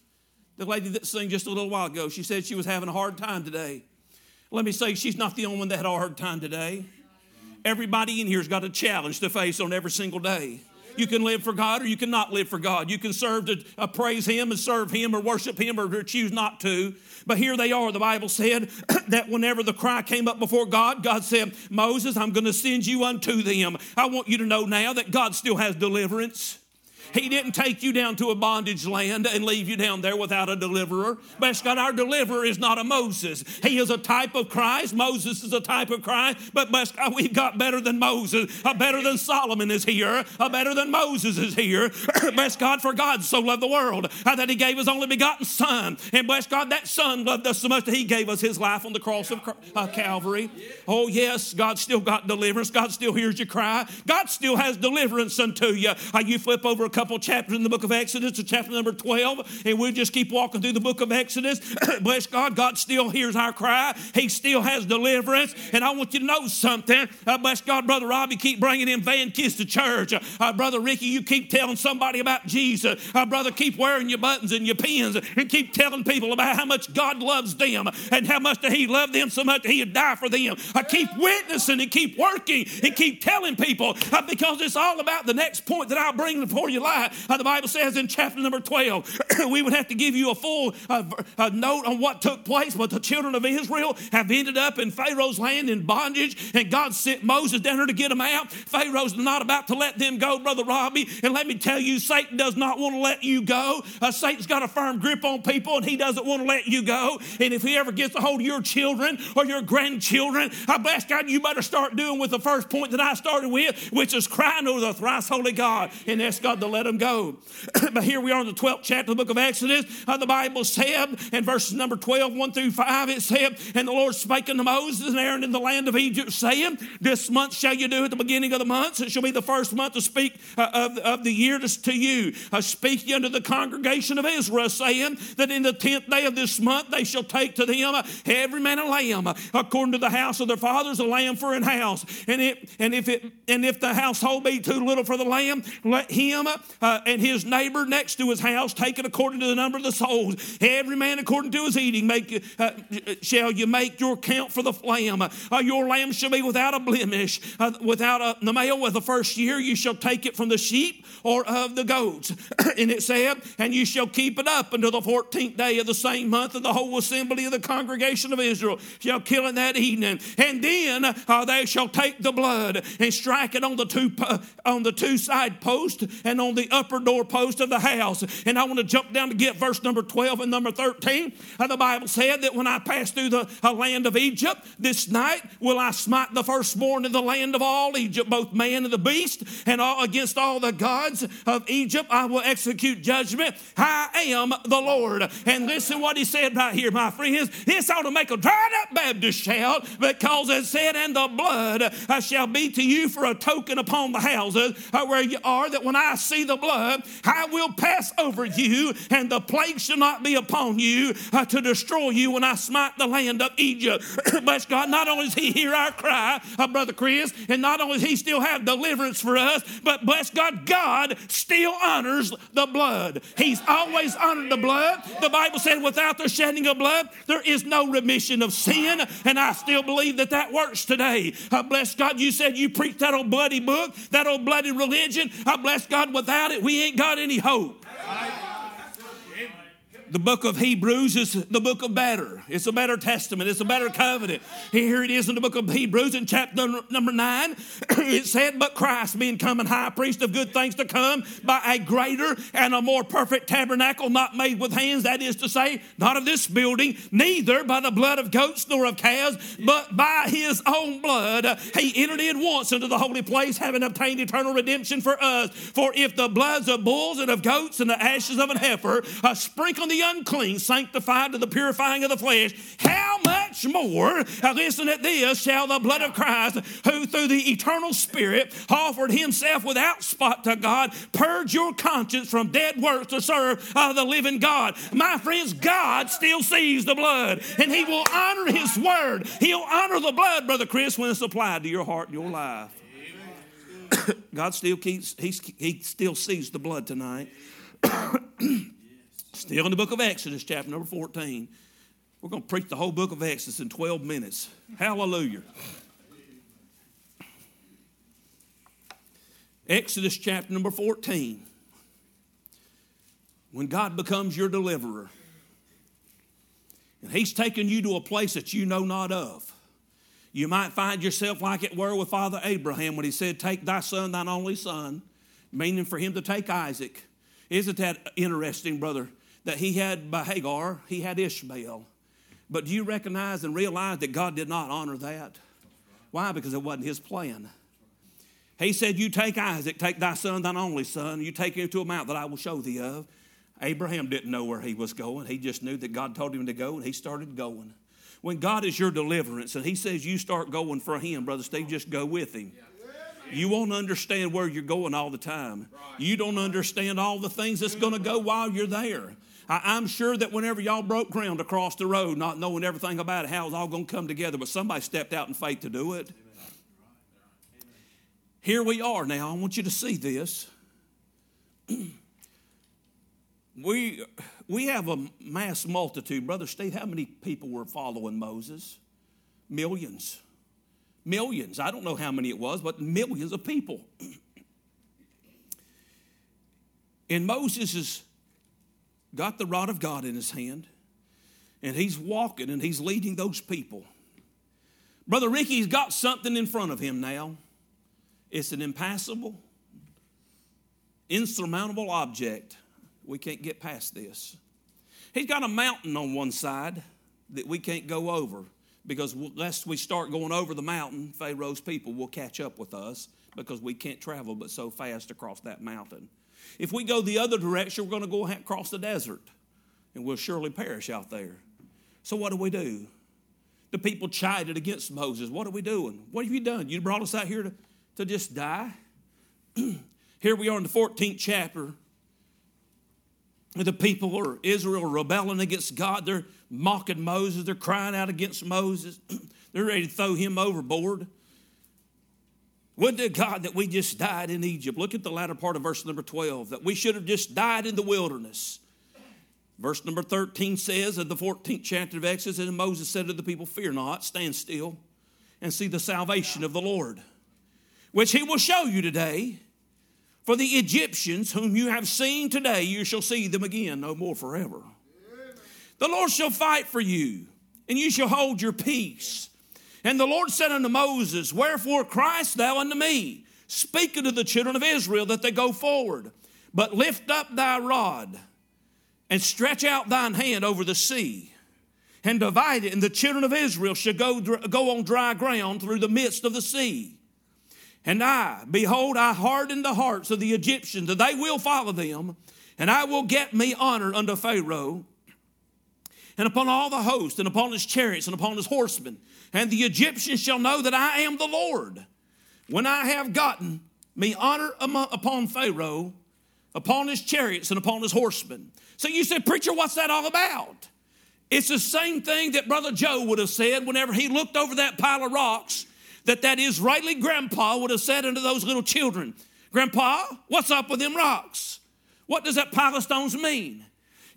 S1: The lady that sang just a little while ago, she said she was having a hard time today. Let me say, she's not the only one that had a hard time today. Everybody in here's got a challenge to face on every single day. You can live for God or you cannot live for God. You can serve to uh, praise Him and serve Him or worship Him or choose not to. But here they are. The Bible said that whenever the cry came up before God, God said, Moses, I'm going to send you unto them. I want you to know now that God still has deliverance. He didn't take you down to a bondage land and leave you down there without a deliverer. Bless God, our deliverer is not a Moses. He is a type of Christ. Moses is a type of Christ. But bless God, we've got better than Moses. A better than Solomon is here. A better than Moses is here. bless God, for God so loved the world uh, that he gave his only begotten Son. And bless God, that Son loved us so much that he gave us his life on the cross of uh, Calvary. Oh, yes, God still got deliverance. God still hears you cry. God still has deliverance unto you. Uh, you flip over couple chapters in the book of Exodus to chapter number 12, and we'll just keep walking through the book of Exodus. Bless God, God still hears our cry. He still has deliverance. And I want you to know something. Uh, bless God, Brother Robbie, keep bringing in Van Kiss to church. Uh, Brother Ricky, you keep telling somebody about Jesus. Uh, brother, keep wearing your buttons and your pins and keep telling people about how much God loves them and how much that He loved them so much that He'd die for them. I keep witnessing and keep working and keep telling people uh, because it's all about the next point that I'll bring before you Uh, the Bible says in chapter number 12, we would have to give you a full uh, note on what took place, but the children of Israel have ended up in Pharaoh's land in bondage, and God sent Moses down there to get them out. Pharaoh's not about to let them go, Brother Robbie. And let me tell you, Satan does not want to let you go. Uh, Satan's got a firm grip on people, and he doesn't want to let you go. And if he ever gets a hold of your children or your grandchildren, I bless God, you better start doing with the first point that I started with, which is crying over the thrice holy God and ask God to let them go. but here we are in the 12th chapter of the book of Exodus. Uh, the Bible said in verses number 12, 1 through 5, it said, And the Lord spake unto Moses and Aaron in the land of Egypt, saying, This month shall you do at the beginning of the months. It shall be the first month to speak uh, of, of the year to, to you. Uh, speak ye unto the congregation of Israel, saying that in the tenth day of this month they shall take to them uh, every man a lamb, uh, according to the house of their fathers, a lamb for an house. And it and if it and if the household be too little for the lamb, let him uh, and his neighbor next to his house take it according to the number of the souls. Every man according to his eating make uh, shall you make your count for the lamb. Uh, your lamb shall be without a blemish, uh, without a, the male with the first year. You shall take it from the sheep or of the goats. and it said, and you shall keep it up until the fourteenth day of the same month, and the whole assembly of the congregation of Israel shall kill it that evening. And then uh, they shall take the blood and strike it on the two uh, on the two side posts and on the upper door post of the house. And I want to jump down to get verse number 12 and number 13. Uh, the Bible said that when I pass through the land of Egypt, this night will I smite the firstborn in the land of all Egypt, both man and the beast, and all, against all the gods of Egypt I will execute judgment. I am the Lord. And listen what he said right here, my friends. This ought to make a dried up Baptist shout because it said, And the blood uh, shall be to you for a token upon the houses uh, where you are, that when I see the blood, I will pass over you, and the plague shall not be upon you uh, to destroy you when I smite the land of Egypt. Bless God, not only does He hear our cry, uh, Brother Chris, and not only does He still have deliverance for us, but bless God, God still honors the blood. He's always honored the blood. The Bible said, without the shedding of blood, there is no remission of sin, and I still believe that that works today. Uh, bless God, you said you preached that old bloody book, that old bloody religion. I bless God, without it, we ain't got any hope the book of Hebrews is the book of better. It's a better testament. It's a better covenant. Here it is in the book of Hebrews in chapter number nine. it said, But Christ being come and high priest of good things to come by a greater and a more perfect tabernacle not made with hands, that is to say, not of this building, neither by the blood of goats nor of calves, but by his own blood. He entered in once into the holy place, having obtained eternal redemption for us. For if the bloods of bulls and of goats and the ashes of an heifer uh, sprinkle the the unclean sanctified to the purifying of the flesh, how much more, listen at this, shall the blood of Christ, who through the eternal Spirit offered himself without spot to God, purge your conscience from dead works to serve uh, the living God. My friends, God still sees the blood, and he will honor his word. He'll honor the blood, Brother Chris, when it's applied to your heart and your life. God still keeps, he still sees the blood tonight. Still in the book of Exodus, chapter number 14. We're going to preach the whole book of Exodus in 12 minutes. Hallelujah. Exodus chapter number 14. When God becomes your deliverer, and He's taken you to a place that you know not of. You might find yourself like it were with Father Abraham when he said, Take thy son, thine only son, meaning for him to take Isaac. Isn't that interesting, brother? That he had by Hagar, he had Ishmael. But do you recognize and realize that God did not honor that? Why? Because it wasn't his plan. He said, You take Isaac, take thy son, thine only son, you take him to a mount that I will show thee of. Abraham didn't know where he was going. He just knew that God told him to go, and he started going. When God is your deliverance and he says you start going for him, Brother Steve, just go with him. You won't understand where you're going all the time. You don't understand all the things that's going to go while you're there. I, am sure that whenever y'all broke ground across the road, not knowing everything about it, how it's all going to come together, but somebody stepped out in faith to do it. Here we are now. I want you to see this. we, we have a mass multitude. Brother Steve, how many people were following Moses? Millions. Millions. I don't know how many it was, but millions of people. In Moses got the rod of God in his hand, and he's walking and he's leading those people. Brother Ricky's got something in front of him now. It's an impassable, insurmountable object. We can't get past this. He's got a mountain on one side that we can't go over because lest we start going over the mountain, Pharaoh's people will catch up with us because we can't travel but so fast across that mountain. If we go the other direction, we're going to go across the desert and we'll surely perish out there. So, what do we do? The people chided against Moses. What are we doing? What have you done? You brought us out here to, to just die? here we are in the 14th chapter the people or Israel are rebelling against God. They're mocking Moses. They're crying out against Moses. They're ready to throw him overboard. Would to God that we just died in Egypt. Look at the latter part of verse number 12, that we should have just died in the wilderness. Verse number 13 says of the 14th chapter of Exodus, and Moses said to the people, Fear not, stand still, and see the salvation of the Lord, which he will show you today. For the Egyptians whom you have seen today, you shall see them again no more forever. The Lord shall fight for you, and you shall hold your peace. And the Lord said unto Moses, Wherefore criest thou unto me? Speak unto the children of Israel that they go forward. But lift up thy rod and stretch out thine hand over the sea and divide it, and the children of Israel shall go, go on dry ground through the midst of the sea. And I, behold, I harden the hearts of the Egyptians, that they will follow them, and I will get me honor unto Pharaoh, and upon all the host, and upon his chariots, and upon his horsemen. And the Egyptians shall know that I am the Lord, when I have gotten me honor upon Pharaoh, upon his chariots, and upon his horsemen. So you said, Preacher, what's that all about? It's the same thing that Brother Joe would have said whenever he looked over that pile of rocks that that Israeli grandpa would have said unto those little children, Grandpa, what's up with them rocks? What does that pile of stones mean?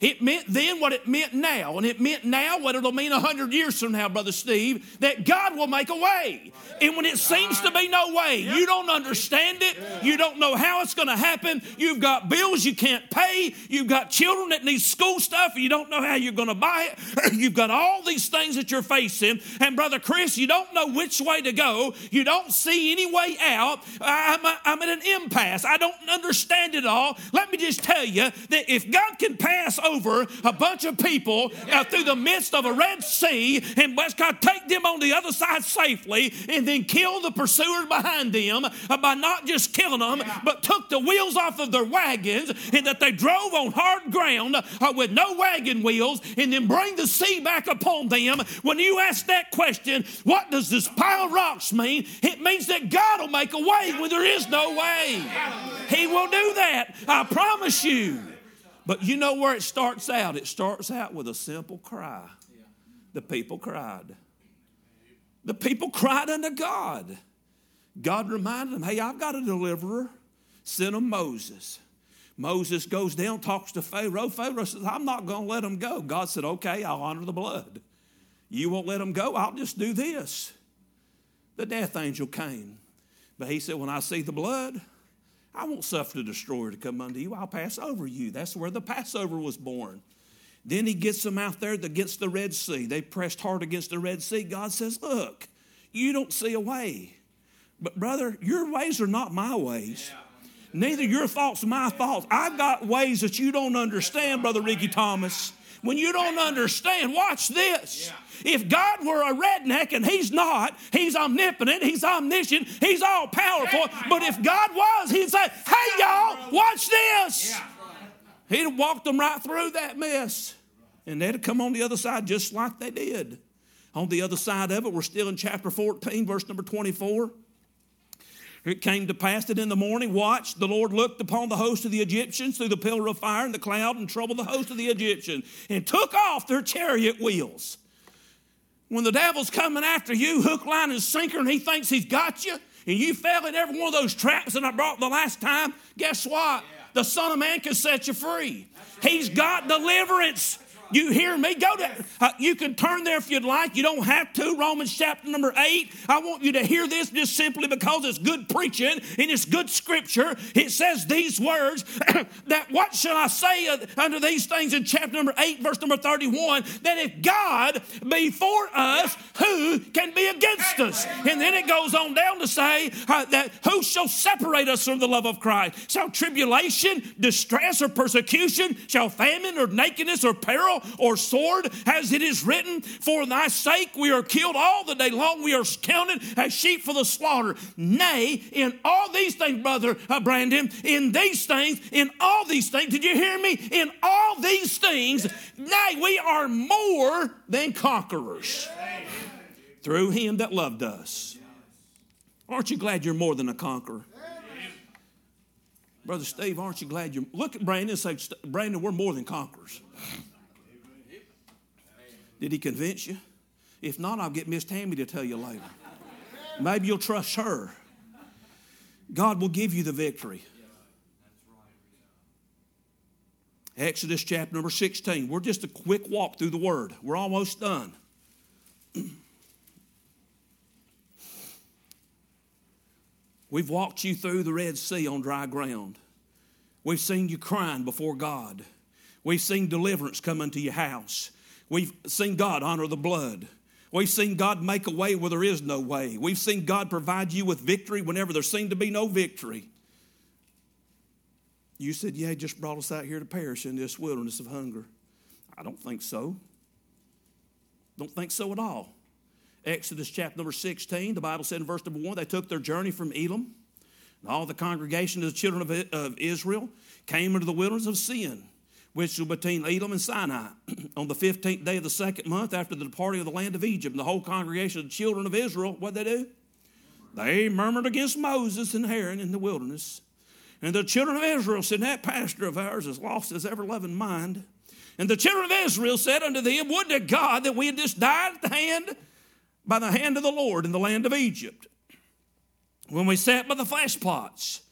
S1: It meant then what it meant now, and it meant now what it'll mean a hundred years from now, Brother Steve, that God will make a way. And when it seems to be no way, you don't understand it, you don't know how it's going to happen, you've got bills you can't pay, you've got children that need school stuff, you don't know how you're going to buy it, you've got all these things that you're facing, and Brother Chris, you don't know which way to go, you don't see any way out. I'm, a, I'm at an impasse. I don't understand it all. Let me just tell you that if God can pass over a bunch of people uh, through the midst of a Red Sea and let God take them on the other side safely and then kill the pursuers behind them uh, by not just killing them, but took the wheels off of their wagons and that they drove on hard ground uh, with no wagon wheels and then bring the sea back upon them. When you ask that question, what does this pile of rocks mean? It means that God will make a way when there is no way. He will do that. I promise you. But you know where it starts out? It starts out with a simple cry. The people cried. The people cried unto God. God reminded them, hey, I've got a deliverer. Send him Moses. Moses goes down, talks to Pharaoh. Pharaoh says, I'm not going to let him go. God said, okay, I'll honor the blood. You won't let him go? I'll just do this. The death angel came. But he said, when I see the blood, I won't suffer the destroyer to come unto you. I'll pass over you. That's where the Passover was born. Then he gets them out there against the Red Sea. They pressed hard against the Red Sea. God says, Look, you don't see a way. But, brother, your ways are not my ways. Neither your thoughts my thoughts. I've got ways that you don't understand, Brother Ricky Thomas. When you don't understand, watch this. If God were a redneck and He's not, He's omnipotent, He's omniscient, He's all powerful. But if God was, He'd say, Hey, y'all, watch this. He'd have walked them right through that mess. And they'd have come on the other side just like they did. On the other side of it, we're still in chapter 14, verse number 24. It came to pass that in the morning, watch, the Lord looked upon the host of the Egyptians through the pillar of fire and the cloud and troubled the host of the Egyptians and took off their chariot wheels. When the devil's coming after you, hook, line, and sinker, and he thinks he's got you, and you fell in every one of those traps that I brought the last time, guess what? The Son of Man can set you free. He's got deliverance. You hear me? Go to, uh, you can turn there if you'd like. You don't have to. Romans chapter number eight. I want you to hear this just simply because it's good preaching and it's good scripture. It says these words that what shall I say under these things in chapter number eight, verse number 31? That if God be for us, who can be against us? And then it goes on down to say uh, that who shall separate us from the love of Christ? Shall tribulation, distress, or persecution? Shall famine or nakedness or peril? Or sword, as it is written, For thy sake we are killed all the day long, we are counted as sheep for the slaughter. Nay, in all these things, brother uh, Brandon, in these things, in all these things, did you hear me? In all these things, nay, we are more than conquerors through him that loved us. Aren't you glad you're more than a conqueror? Brother Steve, aren't you glad you're. Look at Brandon and say, Brandon, we're more than conquerors. Did he convince you? If not, I'll get Miss Tammy to tell you later. Maybe you'll trust her. God will give you the victory. Exodus chapter number 16. We're just a quick walk through the word. We're almost done. We've walked you through the Red Sea on dry ground. We've seen you crying before God. We've seen deliverance come into your house. We've seen God honor the blood. We've seen God make a way where there is no way. We've seen God provide you with victory whenever there seemed to be no victory. You said, Yeah, just brought us out here to perish in this wilderness of hunger. I don't think so. Don't think so at all. Exodus chapter number 16, the Bible said in verse number 1, they took their journey from Elim, And all the congregation of the children of Israel came into the wilderness of Sin which was between Elim and Sinai, on the 15th day of the second month after the departing of the land of Egypt. And the whole congregation of the children of Israel, what they do? They murmured against Moses and Aaron in the wilderness. And the children of Israel said, That pastor of ours has lost his ever loving mind. And the children of Israel said unto them, Would to God that we had just died at the hand, by the hand of the Lord in the land of Egypt. When we sat by the flesh pots,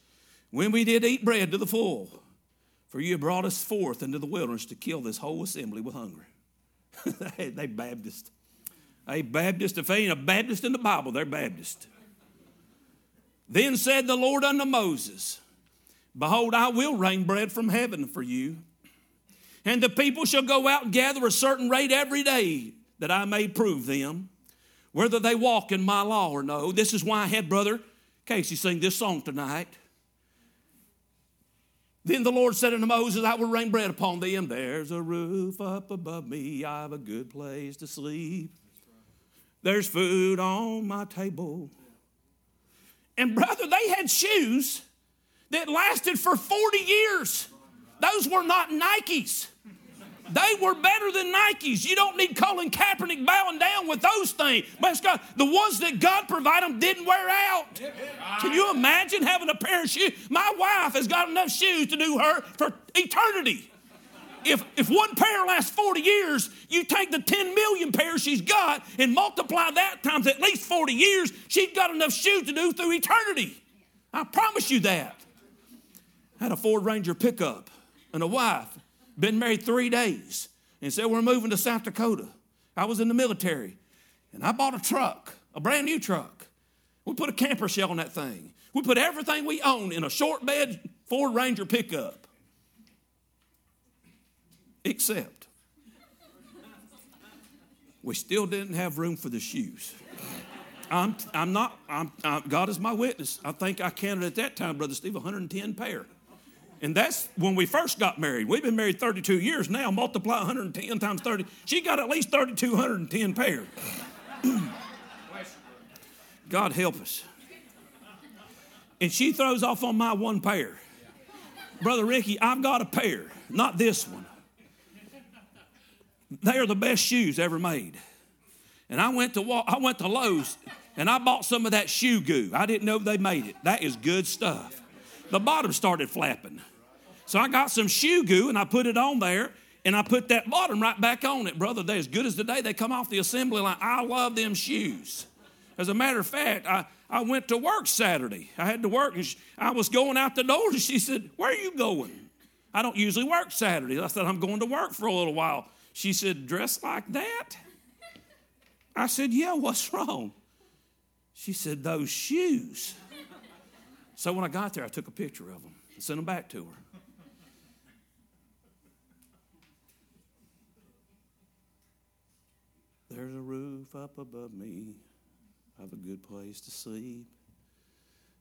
S1: when we did eat bread to the full for you brought us forth into the wilderness to kill this whole assembly with hunger. they, Baptist. They Baptist. If they ain't a Baptist in the Bible, they're Baptist. Then said the Lord unto Moses, Behold, I will rain bread from heaven for you, and the people shall go out and gather a certain rate every day, that I may prove them, whether they walk in my law or no. This is why I had Brother Casey sing this song tonight. Then the Lord said unto Moses, I will rain bread upon thee, and there's a roof up above me. I have a good place to sleep. There's food on my table. And brother, they had shoes that lasted for 40 years. Those were not Nikes. They were better than Nikes. You don't need Colin Kaepernick bowing down with those things. But God, the ones that God provided them didn't wear out. Can you imagine having a pair of shoes? My wife has got enough shoes to do her for eternity. If, if one pair lasts 40 years, you take the 10 million pairs she's got and multiply that times at least 40 years, she's got enough shoes to do through eternity. I promise you that. I had a Ford Ranger pickup and a wife been married three days, and said, We're moving to South Dakota. I was in the military, and I bought a truck, a brand new truck. We put a camper shell on that thing. We put everything we own in a short bed Ford Ranger pickup. Except we still didn't have room for the shoes. I'm, I'm not, I'm, I'm, God is my witness. I think I counted at that time, Brother Steve, 110 pair. And that's when we first got married. We've been married 32 years now. Multiply 110 times 30. She got at least 3,210 pairs. God help us. And she throws off on my one pair. Brother Ricky, I've got a pair, not this one. They are the best shoes ever made. And I went to I went to Lowe's And I bought some of that shoe goo. I didn't know they made it. That is good stuff. The bottom started flapping. So I got some shoe goo and I put it on there and I put that bottom right back on it. Brother, they're as good as the day they come off the assembly line. I love them shoes. As a matter of fact, I, I went to work Saturday. I had to work and she, I was going out the door and she said, Where are you going? I don't usually work Saturdays. I said, I'm going to work for a little while. She said, Dressed like that? I said, Yeah, what's wrong? She said, Those shoes. So when I got there, I took a picture of them and sent them back to her. There's a roof up above me. I have a good place to sleep.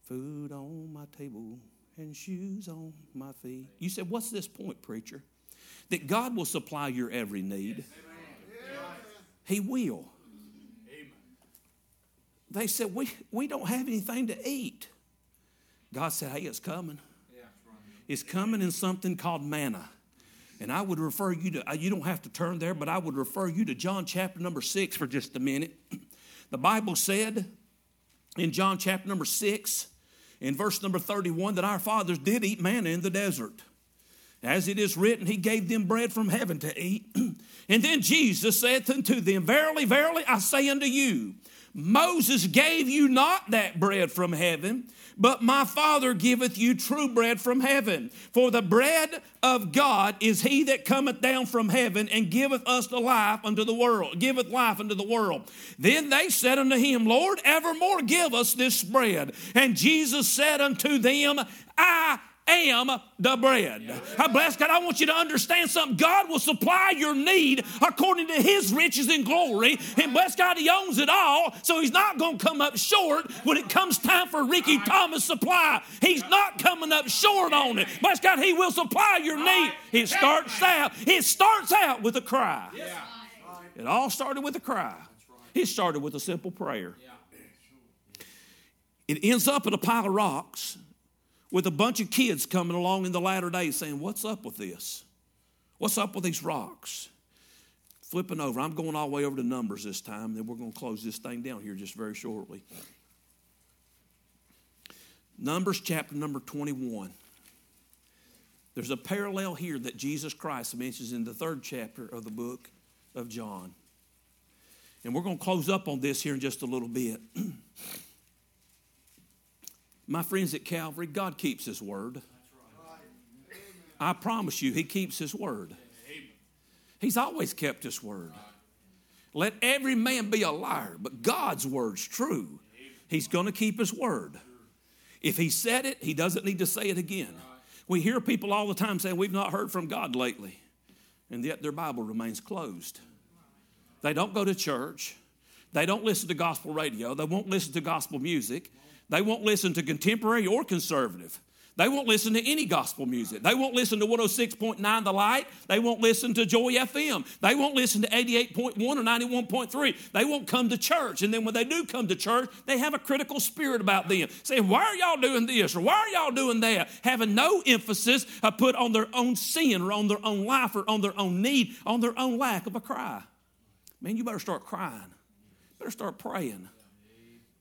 S1: Food on my table and shoes on my feet. You said, What's this point, preacher? That God will supply your every need. He will. They said, we, we don't have anything to eat. God said, Hey, it's coming. It's coming in something called manna. And I would refer you to, you don't have to turn there, but I would refer you to John chapter number six for just a minute. The Bible said in John chapter number six, in verse number 31, that our fathers did eat manna in the desert. As it is written, He gave them bread from heaven to eat. and then Jesus saith unto them, Verily, verily, I say unto you, Moses gave you not that bread from heaven, but my Father giveth you true bread from heaven. For the bread of God is he that cometh down from heaven and giveth us the life unto the world, giveth life unto the world. Then they said unto him, Lord, evermore give us this bread. And Jesus said unto them, I am the bread. I bless God. I want you to understand something. God will supply your need according to his riches and glory. And bless God, he owns it all. So he's not going to come up short when it comes time for Ricky Thomas supply. He's not coming up short on it. Bless God, he will supply your need. It starts out, it starts out with a cry. It all started with a cry. It started with a simple prayer. It ends up in a pile of rocks with a bunch of kids coming along in the latter days saying, What's up with this? What's up with these rocks? Flipping over. I'm going all the way over to Numbers this time, then we're going to close this thing down here just very shortly. Numbers chapter number 21. There's a parallel here that Jesus Christ mentions in the third chapter of the book of John. And we're going to close up on this here in just a little bit. My friends at Calvary, God keeps His word. I promise you, He keeps His word. He's always kept His word. Let every man be a liar, but God's word's true. He's going to keep His word. If He said it, He doesn't need to say it again. We hear people all the time saying, We've not heard from God lately, and yet their Bible remains closed. They don't go to church. They don't listen to gospel radio. They won't listen to gospel music. They won't listen to contemporary or conservative. They won't listen to any gospel music. They won't listen to 106.9 The Light. They won't listen to Joy FM. They won't listen to 88.1 or 91.3. They won't come to church. And then when they do come to church, they have a critical spirit about them, saying, Why are y'all doing this? Or why are y'all doing that? Having no emphasis put on their own sin or on their own life or on their own need, on their own lack of a cry. Man, you better start crying. Better start praying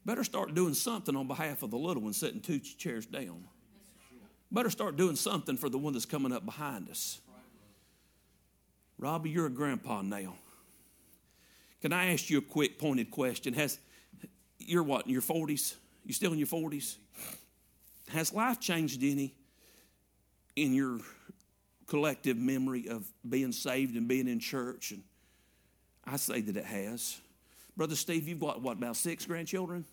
S1: better start doing something on behalf of the little one sitting two chairs down. Better start doing something for the one that's coming up behind us. Robbie, you're a grandpa now. Can I ask you a quick pointed question? Has you're what in your 40s? You still in your 40s? Has life changed any in your collective memory of being saved and being in church? And I say that it has. Brother Steve, you've got what about six grandchildren?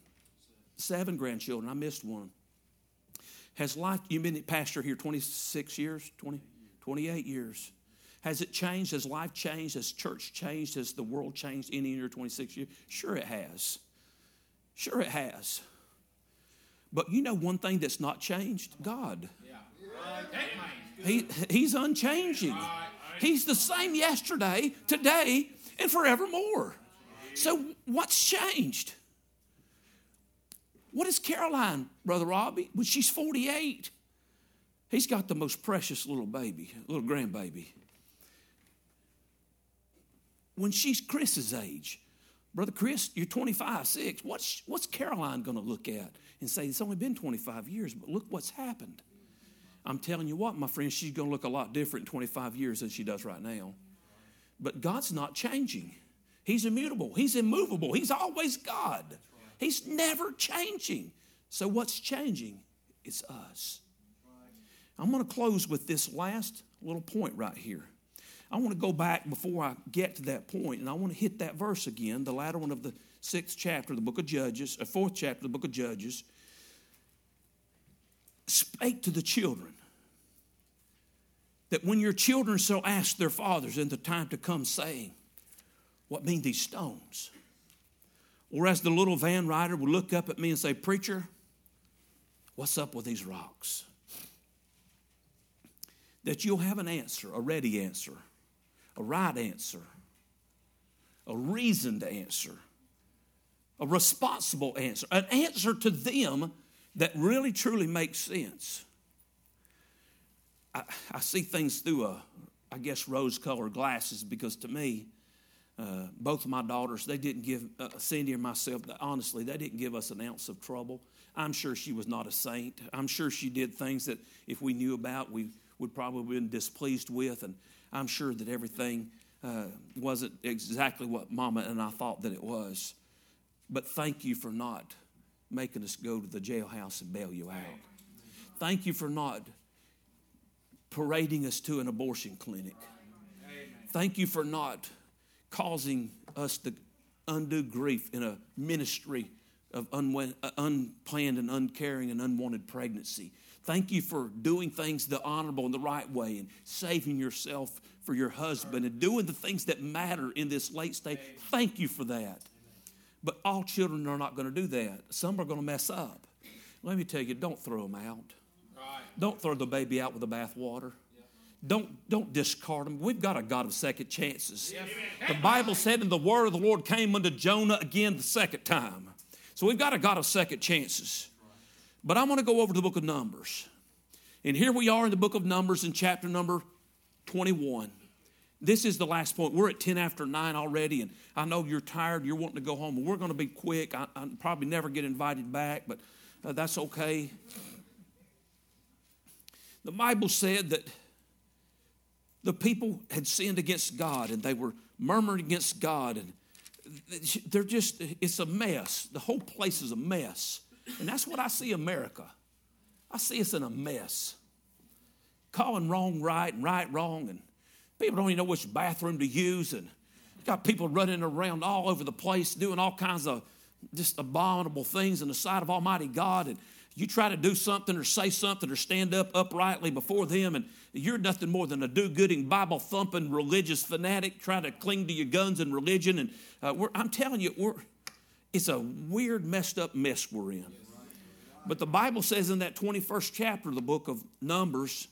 S1: Seven grandchildren. I missed one. Has life, you've been pastor here 26 years, 20, 28 years. Has it changed? Has life changed? Has church changed? Has the world changed any in your 26 years? Sure, it has. Sure, it has. But you know one thing that's not changed? God. He, he's unchanging. He's the same yesterday, today, and forevermore. So, what's changed? What is Caroline, Brother Robbie, when she's 48? He's got the most precious little baby, little grandbaby. When she's Chris's age, Brother Chris, you're 25, 6. What's, what's Caroline going to look at and say, it's only been 25 years, but look what's happened? I'm telling you what, my friend, she's going to look a lot different in 25 years than she does right now. But God's not changing. He's immutable, He's immovable, He's always God. He's never changing. So, what's changing? It's us. I'm going to close with this last little point right here. I want to go back before I get to that point, and I want to hit that verse again, the latter one of the sixth chapter of the book of Judges, or fourth chapter of the book of Judges. Spake to the children that when your children shall ask their fathers in the time to come, saying, What mean these stones? Or as the little van rider would look up at me and say, Preacher, what's up with these rocks? That you'll have an answer, a ready answer, a right answer, a reasoned answer, a responsible answer, an answer to them that really truly makes sense. I, I see things through a, I guess, rose colored glasses because to me, uh, both of my daughters, they didn't give, uh, Cindy and myself, honestly, they didn't give us an ounce of trouble. I'm sure she was not a saint. I'm sure she did things that if we knew about, we would probably been displeased with. And I'm sure that everything uh, wasn't exactly what Mama and I thought that it was. But thank you for not making us go to the jailhouse and bail you out. Thank you for not parading us to an abortion clinic. Thank you for not causing us to undue grief in a ministry of uh, unplanned and uncaring and unwanted pregnancy. Thank you for doing things the honorable and the right way and saving yourself for your husband and doing the things that matter in this late stage. Thank you for that. But all children are not going to do that. Some are going to mess up. Let me tell you, don't throw them out. Don't throw the baby out with the bathwater. Don't, don't discard them. We've got a God of second chances. The Bible said, and the word of the Lord came unto Jonah again the second time. So we've got a God of second chances. But I want to go over to the book of Numbers. And here we are in the book of Numbers in chapter number 21. This is the last point. We're at 10 after 9 already, and I know you're tired, you're wanting to go home, we're going to be quick. I, will probably never get invited back, but uh, that's okay. The Bible said that the people had sinned against God and they were murmuring against God and they're just it's a mess. The whole place is a mess. And that's what I see America. I see us in a mess. Calling wrong right and right wrong and people don't even know which bathroom to use and got people running around all over the place doing all kinds of just abominable things in the sight of Almighty God and you try to do something or say something or stand up uprightly before them, and you're nothing more than a do gooding, Bible thumping religious fanatic trying to cling to your guns and religion. And uh, I'm telling you, it's a weird, messed up mess we're in. But the Bible says in that 21st chapter of the book of Numbers,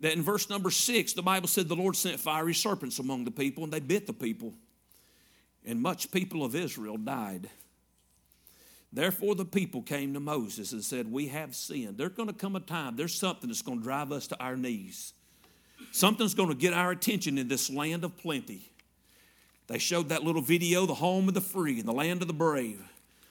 S1: that in verse number six, the Bible said the Lord sent fiery serpents among the people, and they bit the people. And much people of Israel died. Therefore, the people came to Moses and said, We have sinned. There's going to come a time, there's something that's going to drive us to our knees. Something's going to get our attention in this land of plenty. They showed that little video, the home of the free and the land of the brave.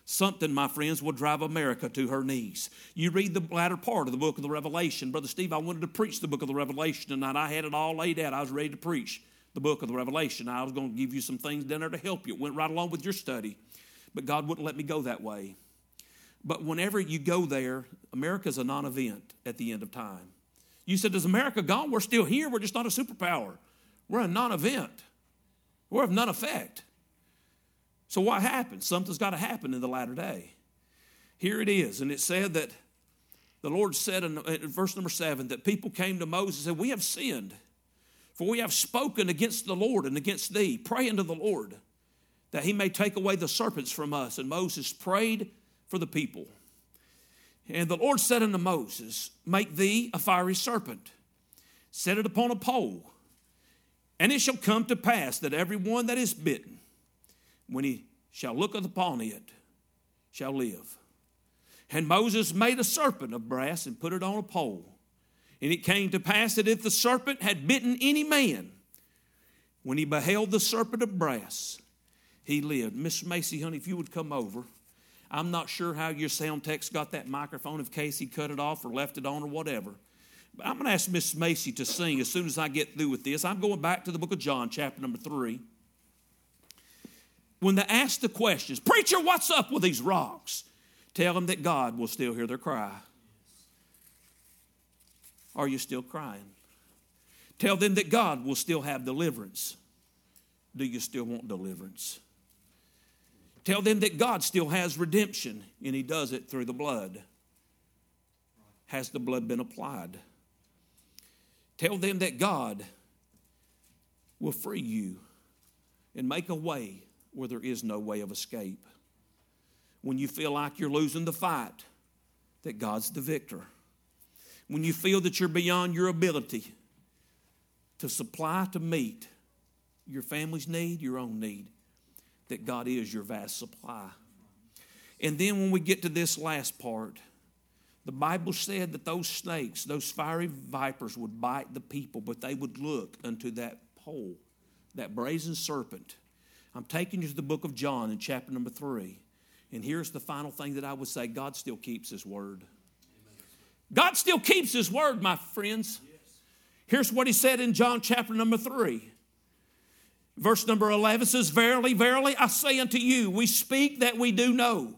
S1: Something, my friends, will drive America to her knees. You read the latter part of the book of the Revelation. Brother Steve, I wanted to preach the book of the Revelation tonight. I had it all laid out. I was ready to preach the book of the Revelation. I was going to give you some things down there to help you. It went right along with your study but God wouldn't let me go that way. But whenever you go there, America's a non event at the end of time. You said, Does America gone? We're still here. We're just not a superpower. We're a non event, we're of none effect. So, what happens? Something's got to happen in the latter day. Here it is. And it said that the Lord said in, in verse number seven that people came to Moses and said, We have sinned, for we have spoken against the Lord and against thee. Pray unto the Lord that he may take away the serpents from us. And Moses prayed for the people. And the Lord said unto Moses, Make thee a fiery serpent, set it upon a pole, and it shall come to pass that every one that is bitten, when he shall look upon it, shall live. And Moses made a serpent of brass and put it on a pole. And it came to pass that if the serpent had bitten any man, when he beheld the serpent of brass, He lived. Miss Macy, honey, if you would come over. I'm not sure how your sound tech's got that microphone, if Casey cut it off or left it on or whatever. But I'm going to ask Miss Macy to sing as soon as I get through with this. I'm going back to the book of John, chapter number three. When they ask the questions, Preacher, what's up with these rocks? Tell them that God will still hear their cry. Are you still crying? Tell them that God will still have deliverance. Do you still want deliverance? Tell them that God still has redemption and He does it through the blood. Has the blood been applied? Tell them that God will free you and make a way where there is no way of escape. When you feel like you're losing the fight, that God's the victor. When you feel that you're beyond your ability to supply, to meet your family's need, your own need, that God is your vast supply. And then when we get to this last part, the Bible said that those snakes, those fiery vipers, would bite the people, but they would look unto that pole, that brazen serpent. I'm taking you to the book of John in chapter number three. And here's the final thing that I would say God still keeps His word. God still keeps His word, my friends. Here's what He said in John chapter number three. Verse number 11 says, Verily, verily, I say unto you, we speak that we do know,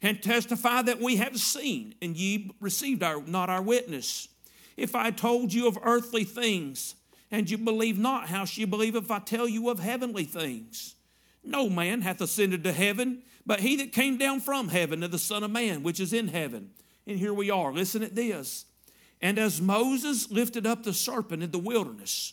S1: and testify that we have seen, and ye received our, not our witness. If I told you of earthly things, and you believe not, how shall you believe if I tell you of heavenly things? No man hath ascended to heaven, but he that came down from heaven, to the Son of Man, which is in heaven. And here we are. Listen at this. And as Moses lifted up the serpent in the wilderness,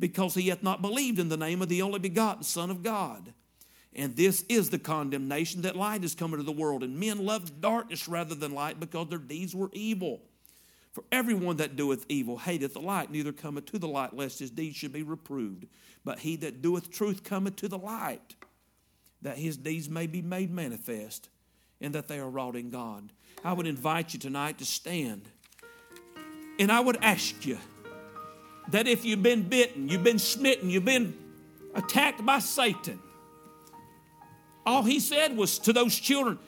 S1: because he hath not believed in the name of the only begotten Son of God. And this is the condemnation that light is come into the world, and men loved darkness rather than light because their deeds were evil. For everyone that doeth evil hateth the light, neither cometh to the light, lest his deeds should be reproved. But he that doeth truth cometh to the light, that his deeds may be made manifest, and that they are wrought in God. I would invite you tonight to stand, and I would ask you that if you've been bitten, you've been smitten, you've been attacked by Satan, all he said was to those children,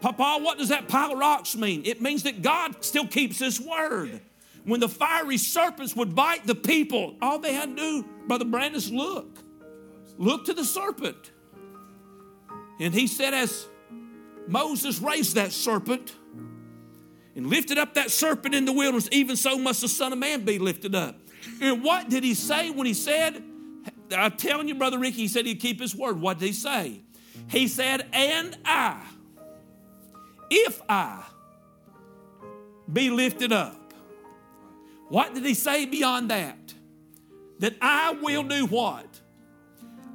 S1: Papa, what does that pile of rocks mean? It means that God still keeps his word. When the fiery serpents would bite the people, all they had to do, Brother Brandon, is look. Look to the serpent. And he said, as Moses raised that serpent, and lifted up that serpent in the wilderness, even so must the Son of Man be lifted up. And what did he say when he said, I'm telling you, Brother Ricky, he said he'd keep his word. What did he say? He said, And I, if I be lifted up. What did he say beyond that? That I will do what?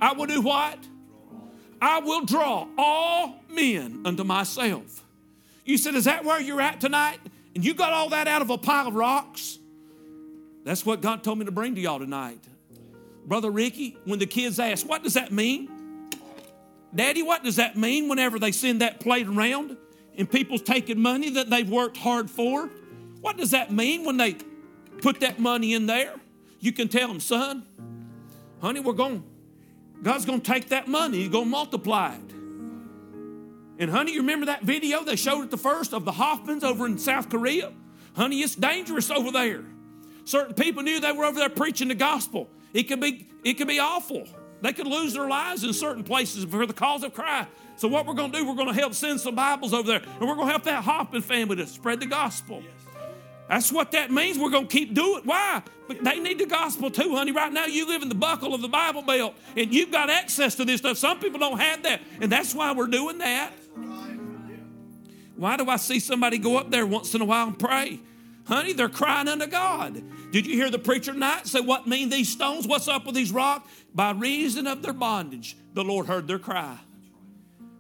S1: I will do what? I will draw all men unto myself. You said, Is that where you're at tonight? And you got all that out of a pile of rocks? That's what God told me to bring to y'all tonight. Brother Ricky, when the kids ask, What does that mean? Daddy, what does that mean whenever they send that plate around and people's taking money that they've worked hard for? What does that mean when they put that money in there? You can tell them, son, honey, we're going, God's going to take that money, He's going to multiply it. And honey, you remember that video they showed at the first of the Hoffmans over in South Korea? Honey, it's dangerous over there. Certain people knew they were over there preaching the gospel. It could be, it could be awful. They could lose their lives in certain places for the cause of Christ. So what we're going to do, we're going to help send some Bibles over there, and we're going to help that Hoffman family to spread the gospel. That's what that means. We're going to keep doing it. Why? But they need the gospel too, honey. Right now, you live in the buckle of the Bible Belt, and you've got access to this stuff. Some people don't have that, and that's why we're doing that. Why do I see somebody go up there once in a while and pray? Honey, they're crying unto God. Did you hear the preacher tonight say, What mean these stones? What's up with these rocks? By reason of their bondage, the Lord heard their cry.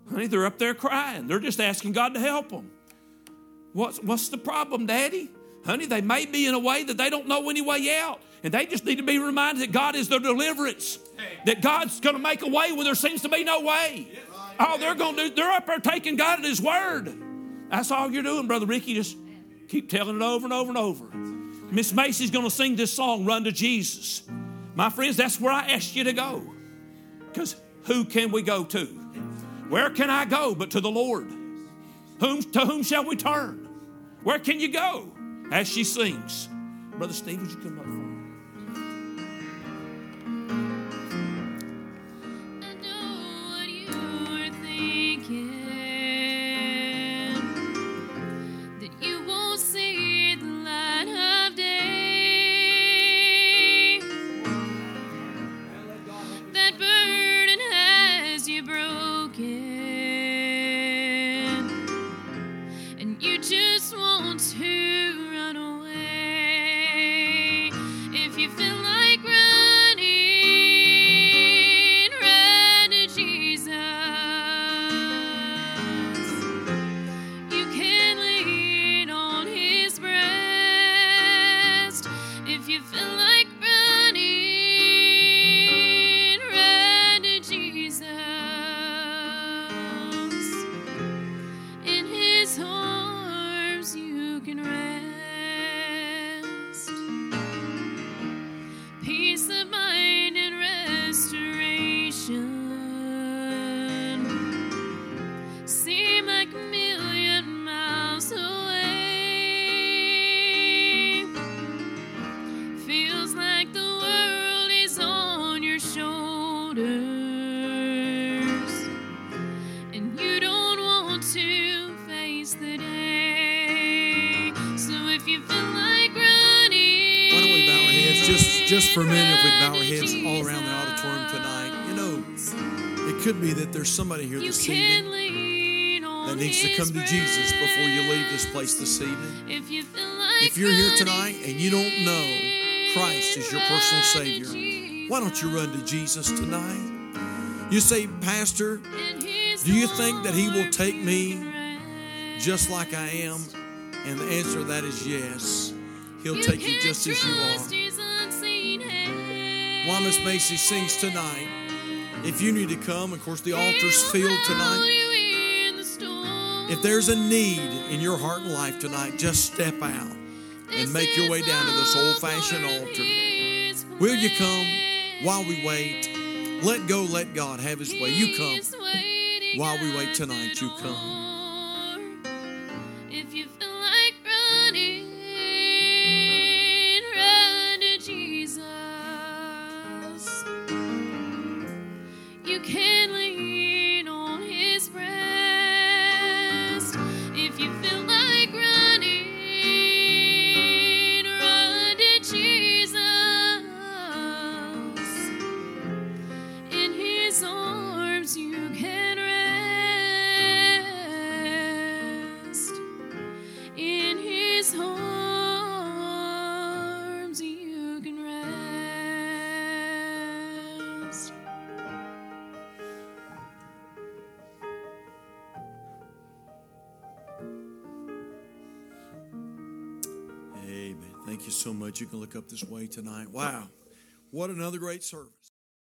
S1: Honey, they're up there crying. They're just asking God to help them. What's, what's the problem, Daddy? Honey, they may be in a way that they don't know any way out. And they just need to be reminded that God is their deliverance. That God's going to make a way where there seems to be no way. All they're going to do, they're up there taking God at His word. That's all you're doing, Brother Ricky. Just keep telling it over and over and over. Miss Macy's going to sing this song, Run to Jesus. My friends, that's where I asked you to go. Because who can we go to? Where can I go but to the Lord? Whom, to whom shall we turn? Where can you go? As she sings. Brother Steve, would you come up
S4: thinking. Just
S5: for a minute? If we bow our heads all around the auditorium tonight, you know, it could be that there's somebody here this evening that needs to come to Jesus before you leave this place this evening.
S4: If you feel like
S5: If you're here tonight and you don't know Christ is your personal Savior, why don't you run to Jesus tonight? You say, Pastor,
S4: do
S5: do you think that He will take me just like I am? And the answer to that is yes. He'll take you just as you are. While Macy sings tonight, if you need to come, of course, the altar's filled tonight. If there's a need in your heart and life tonight, just step out and make your way down to this old fashioned altar. Will you come while we wait? Let go, let God have His way. You come. While we wait tonight, you come. You can look up this way tonight. Wow. What another great service.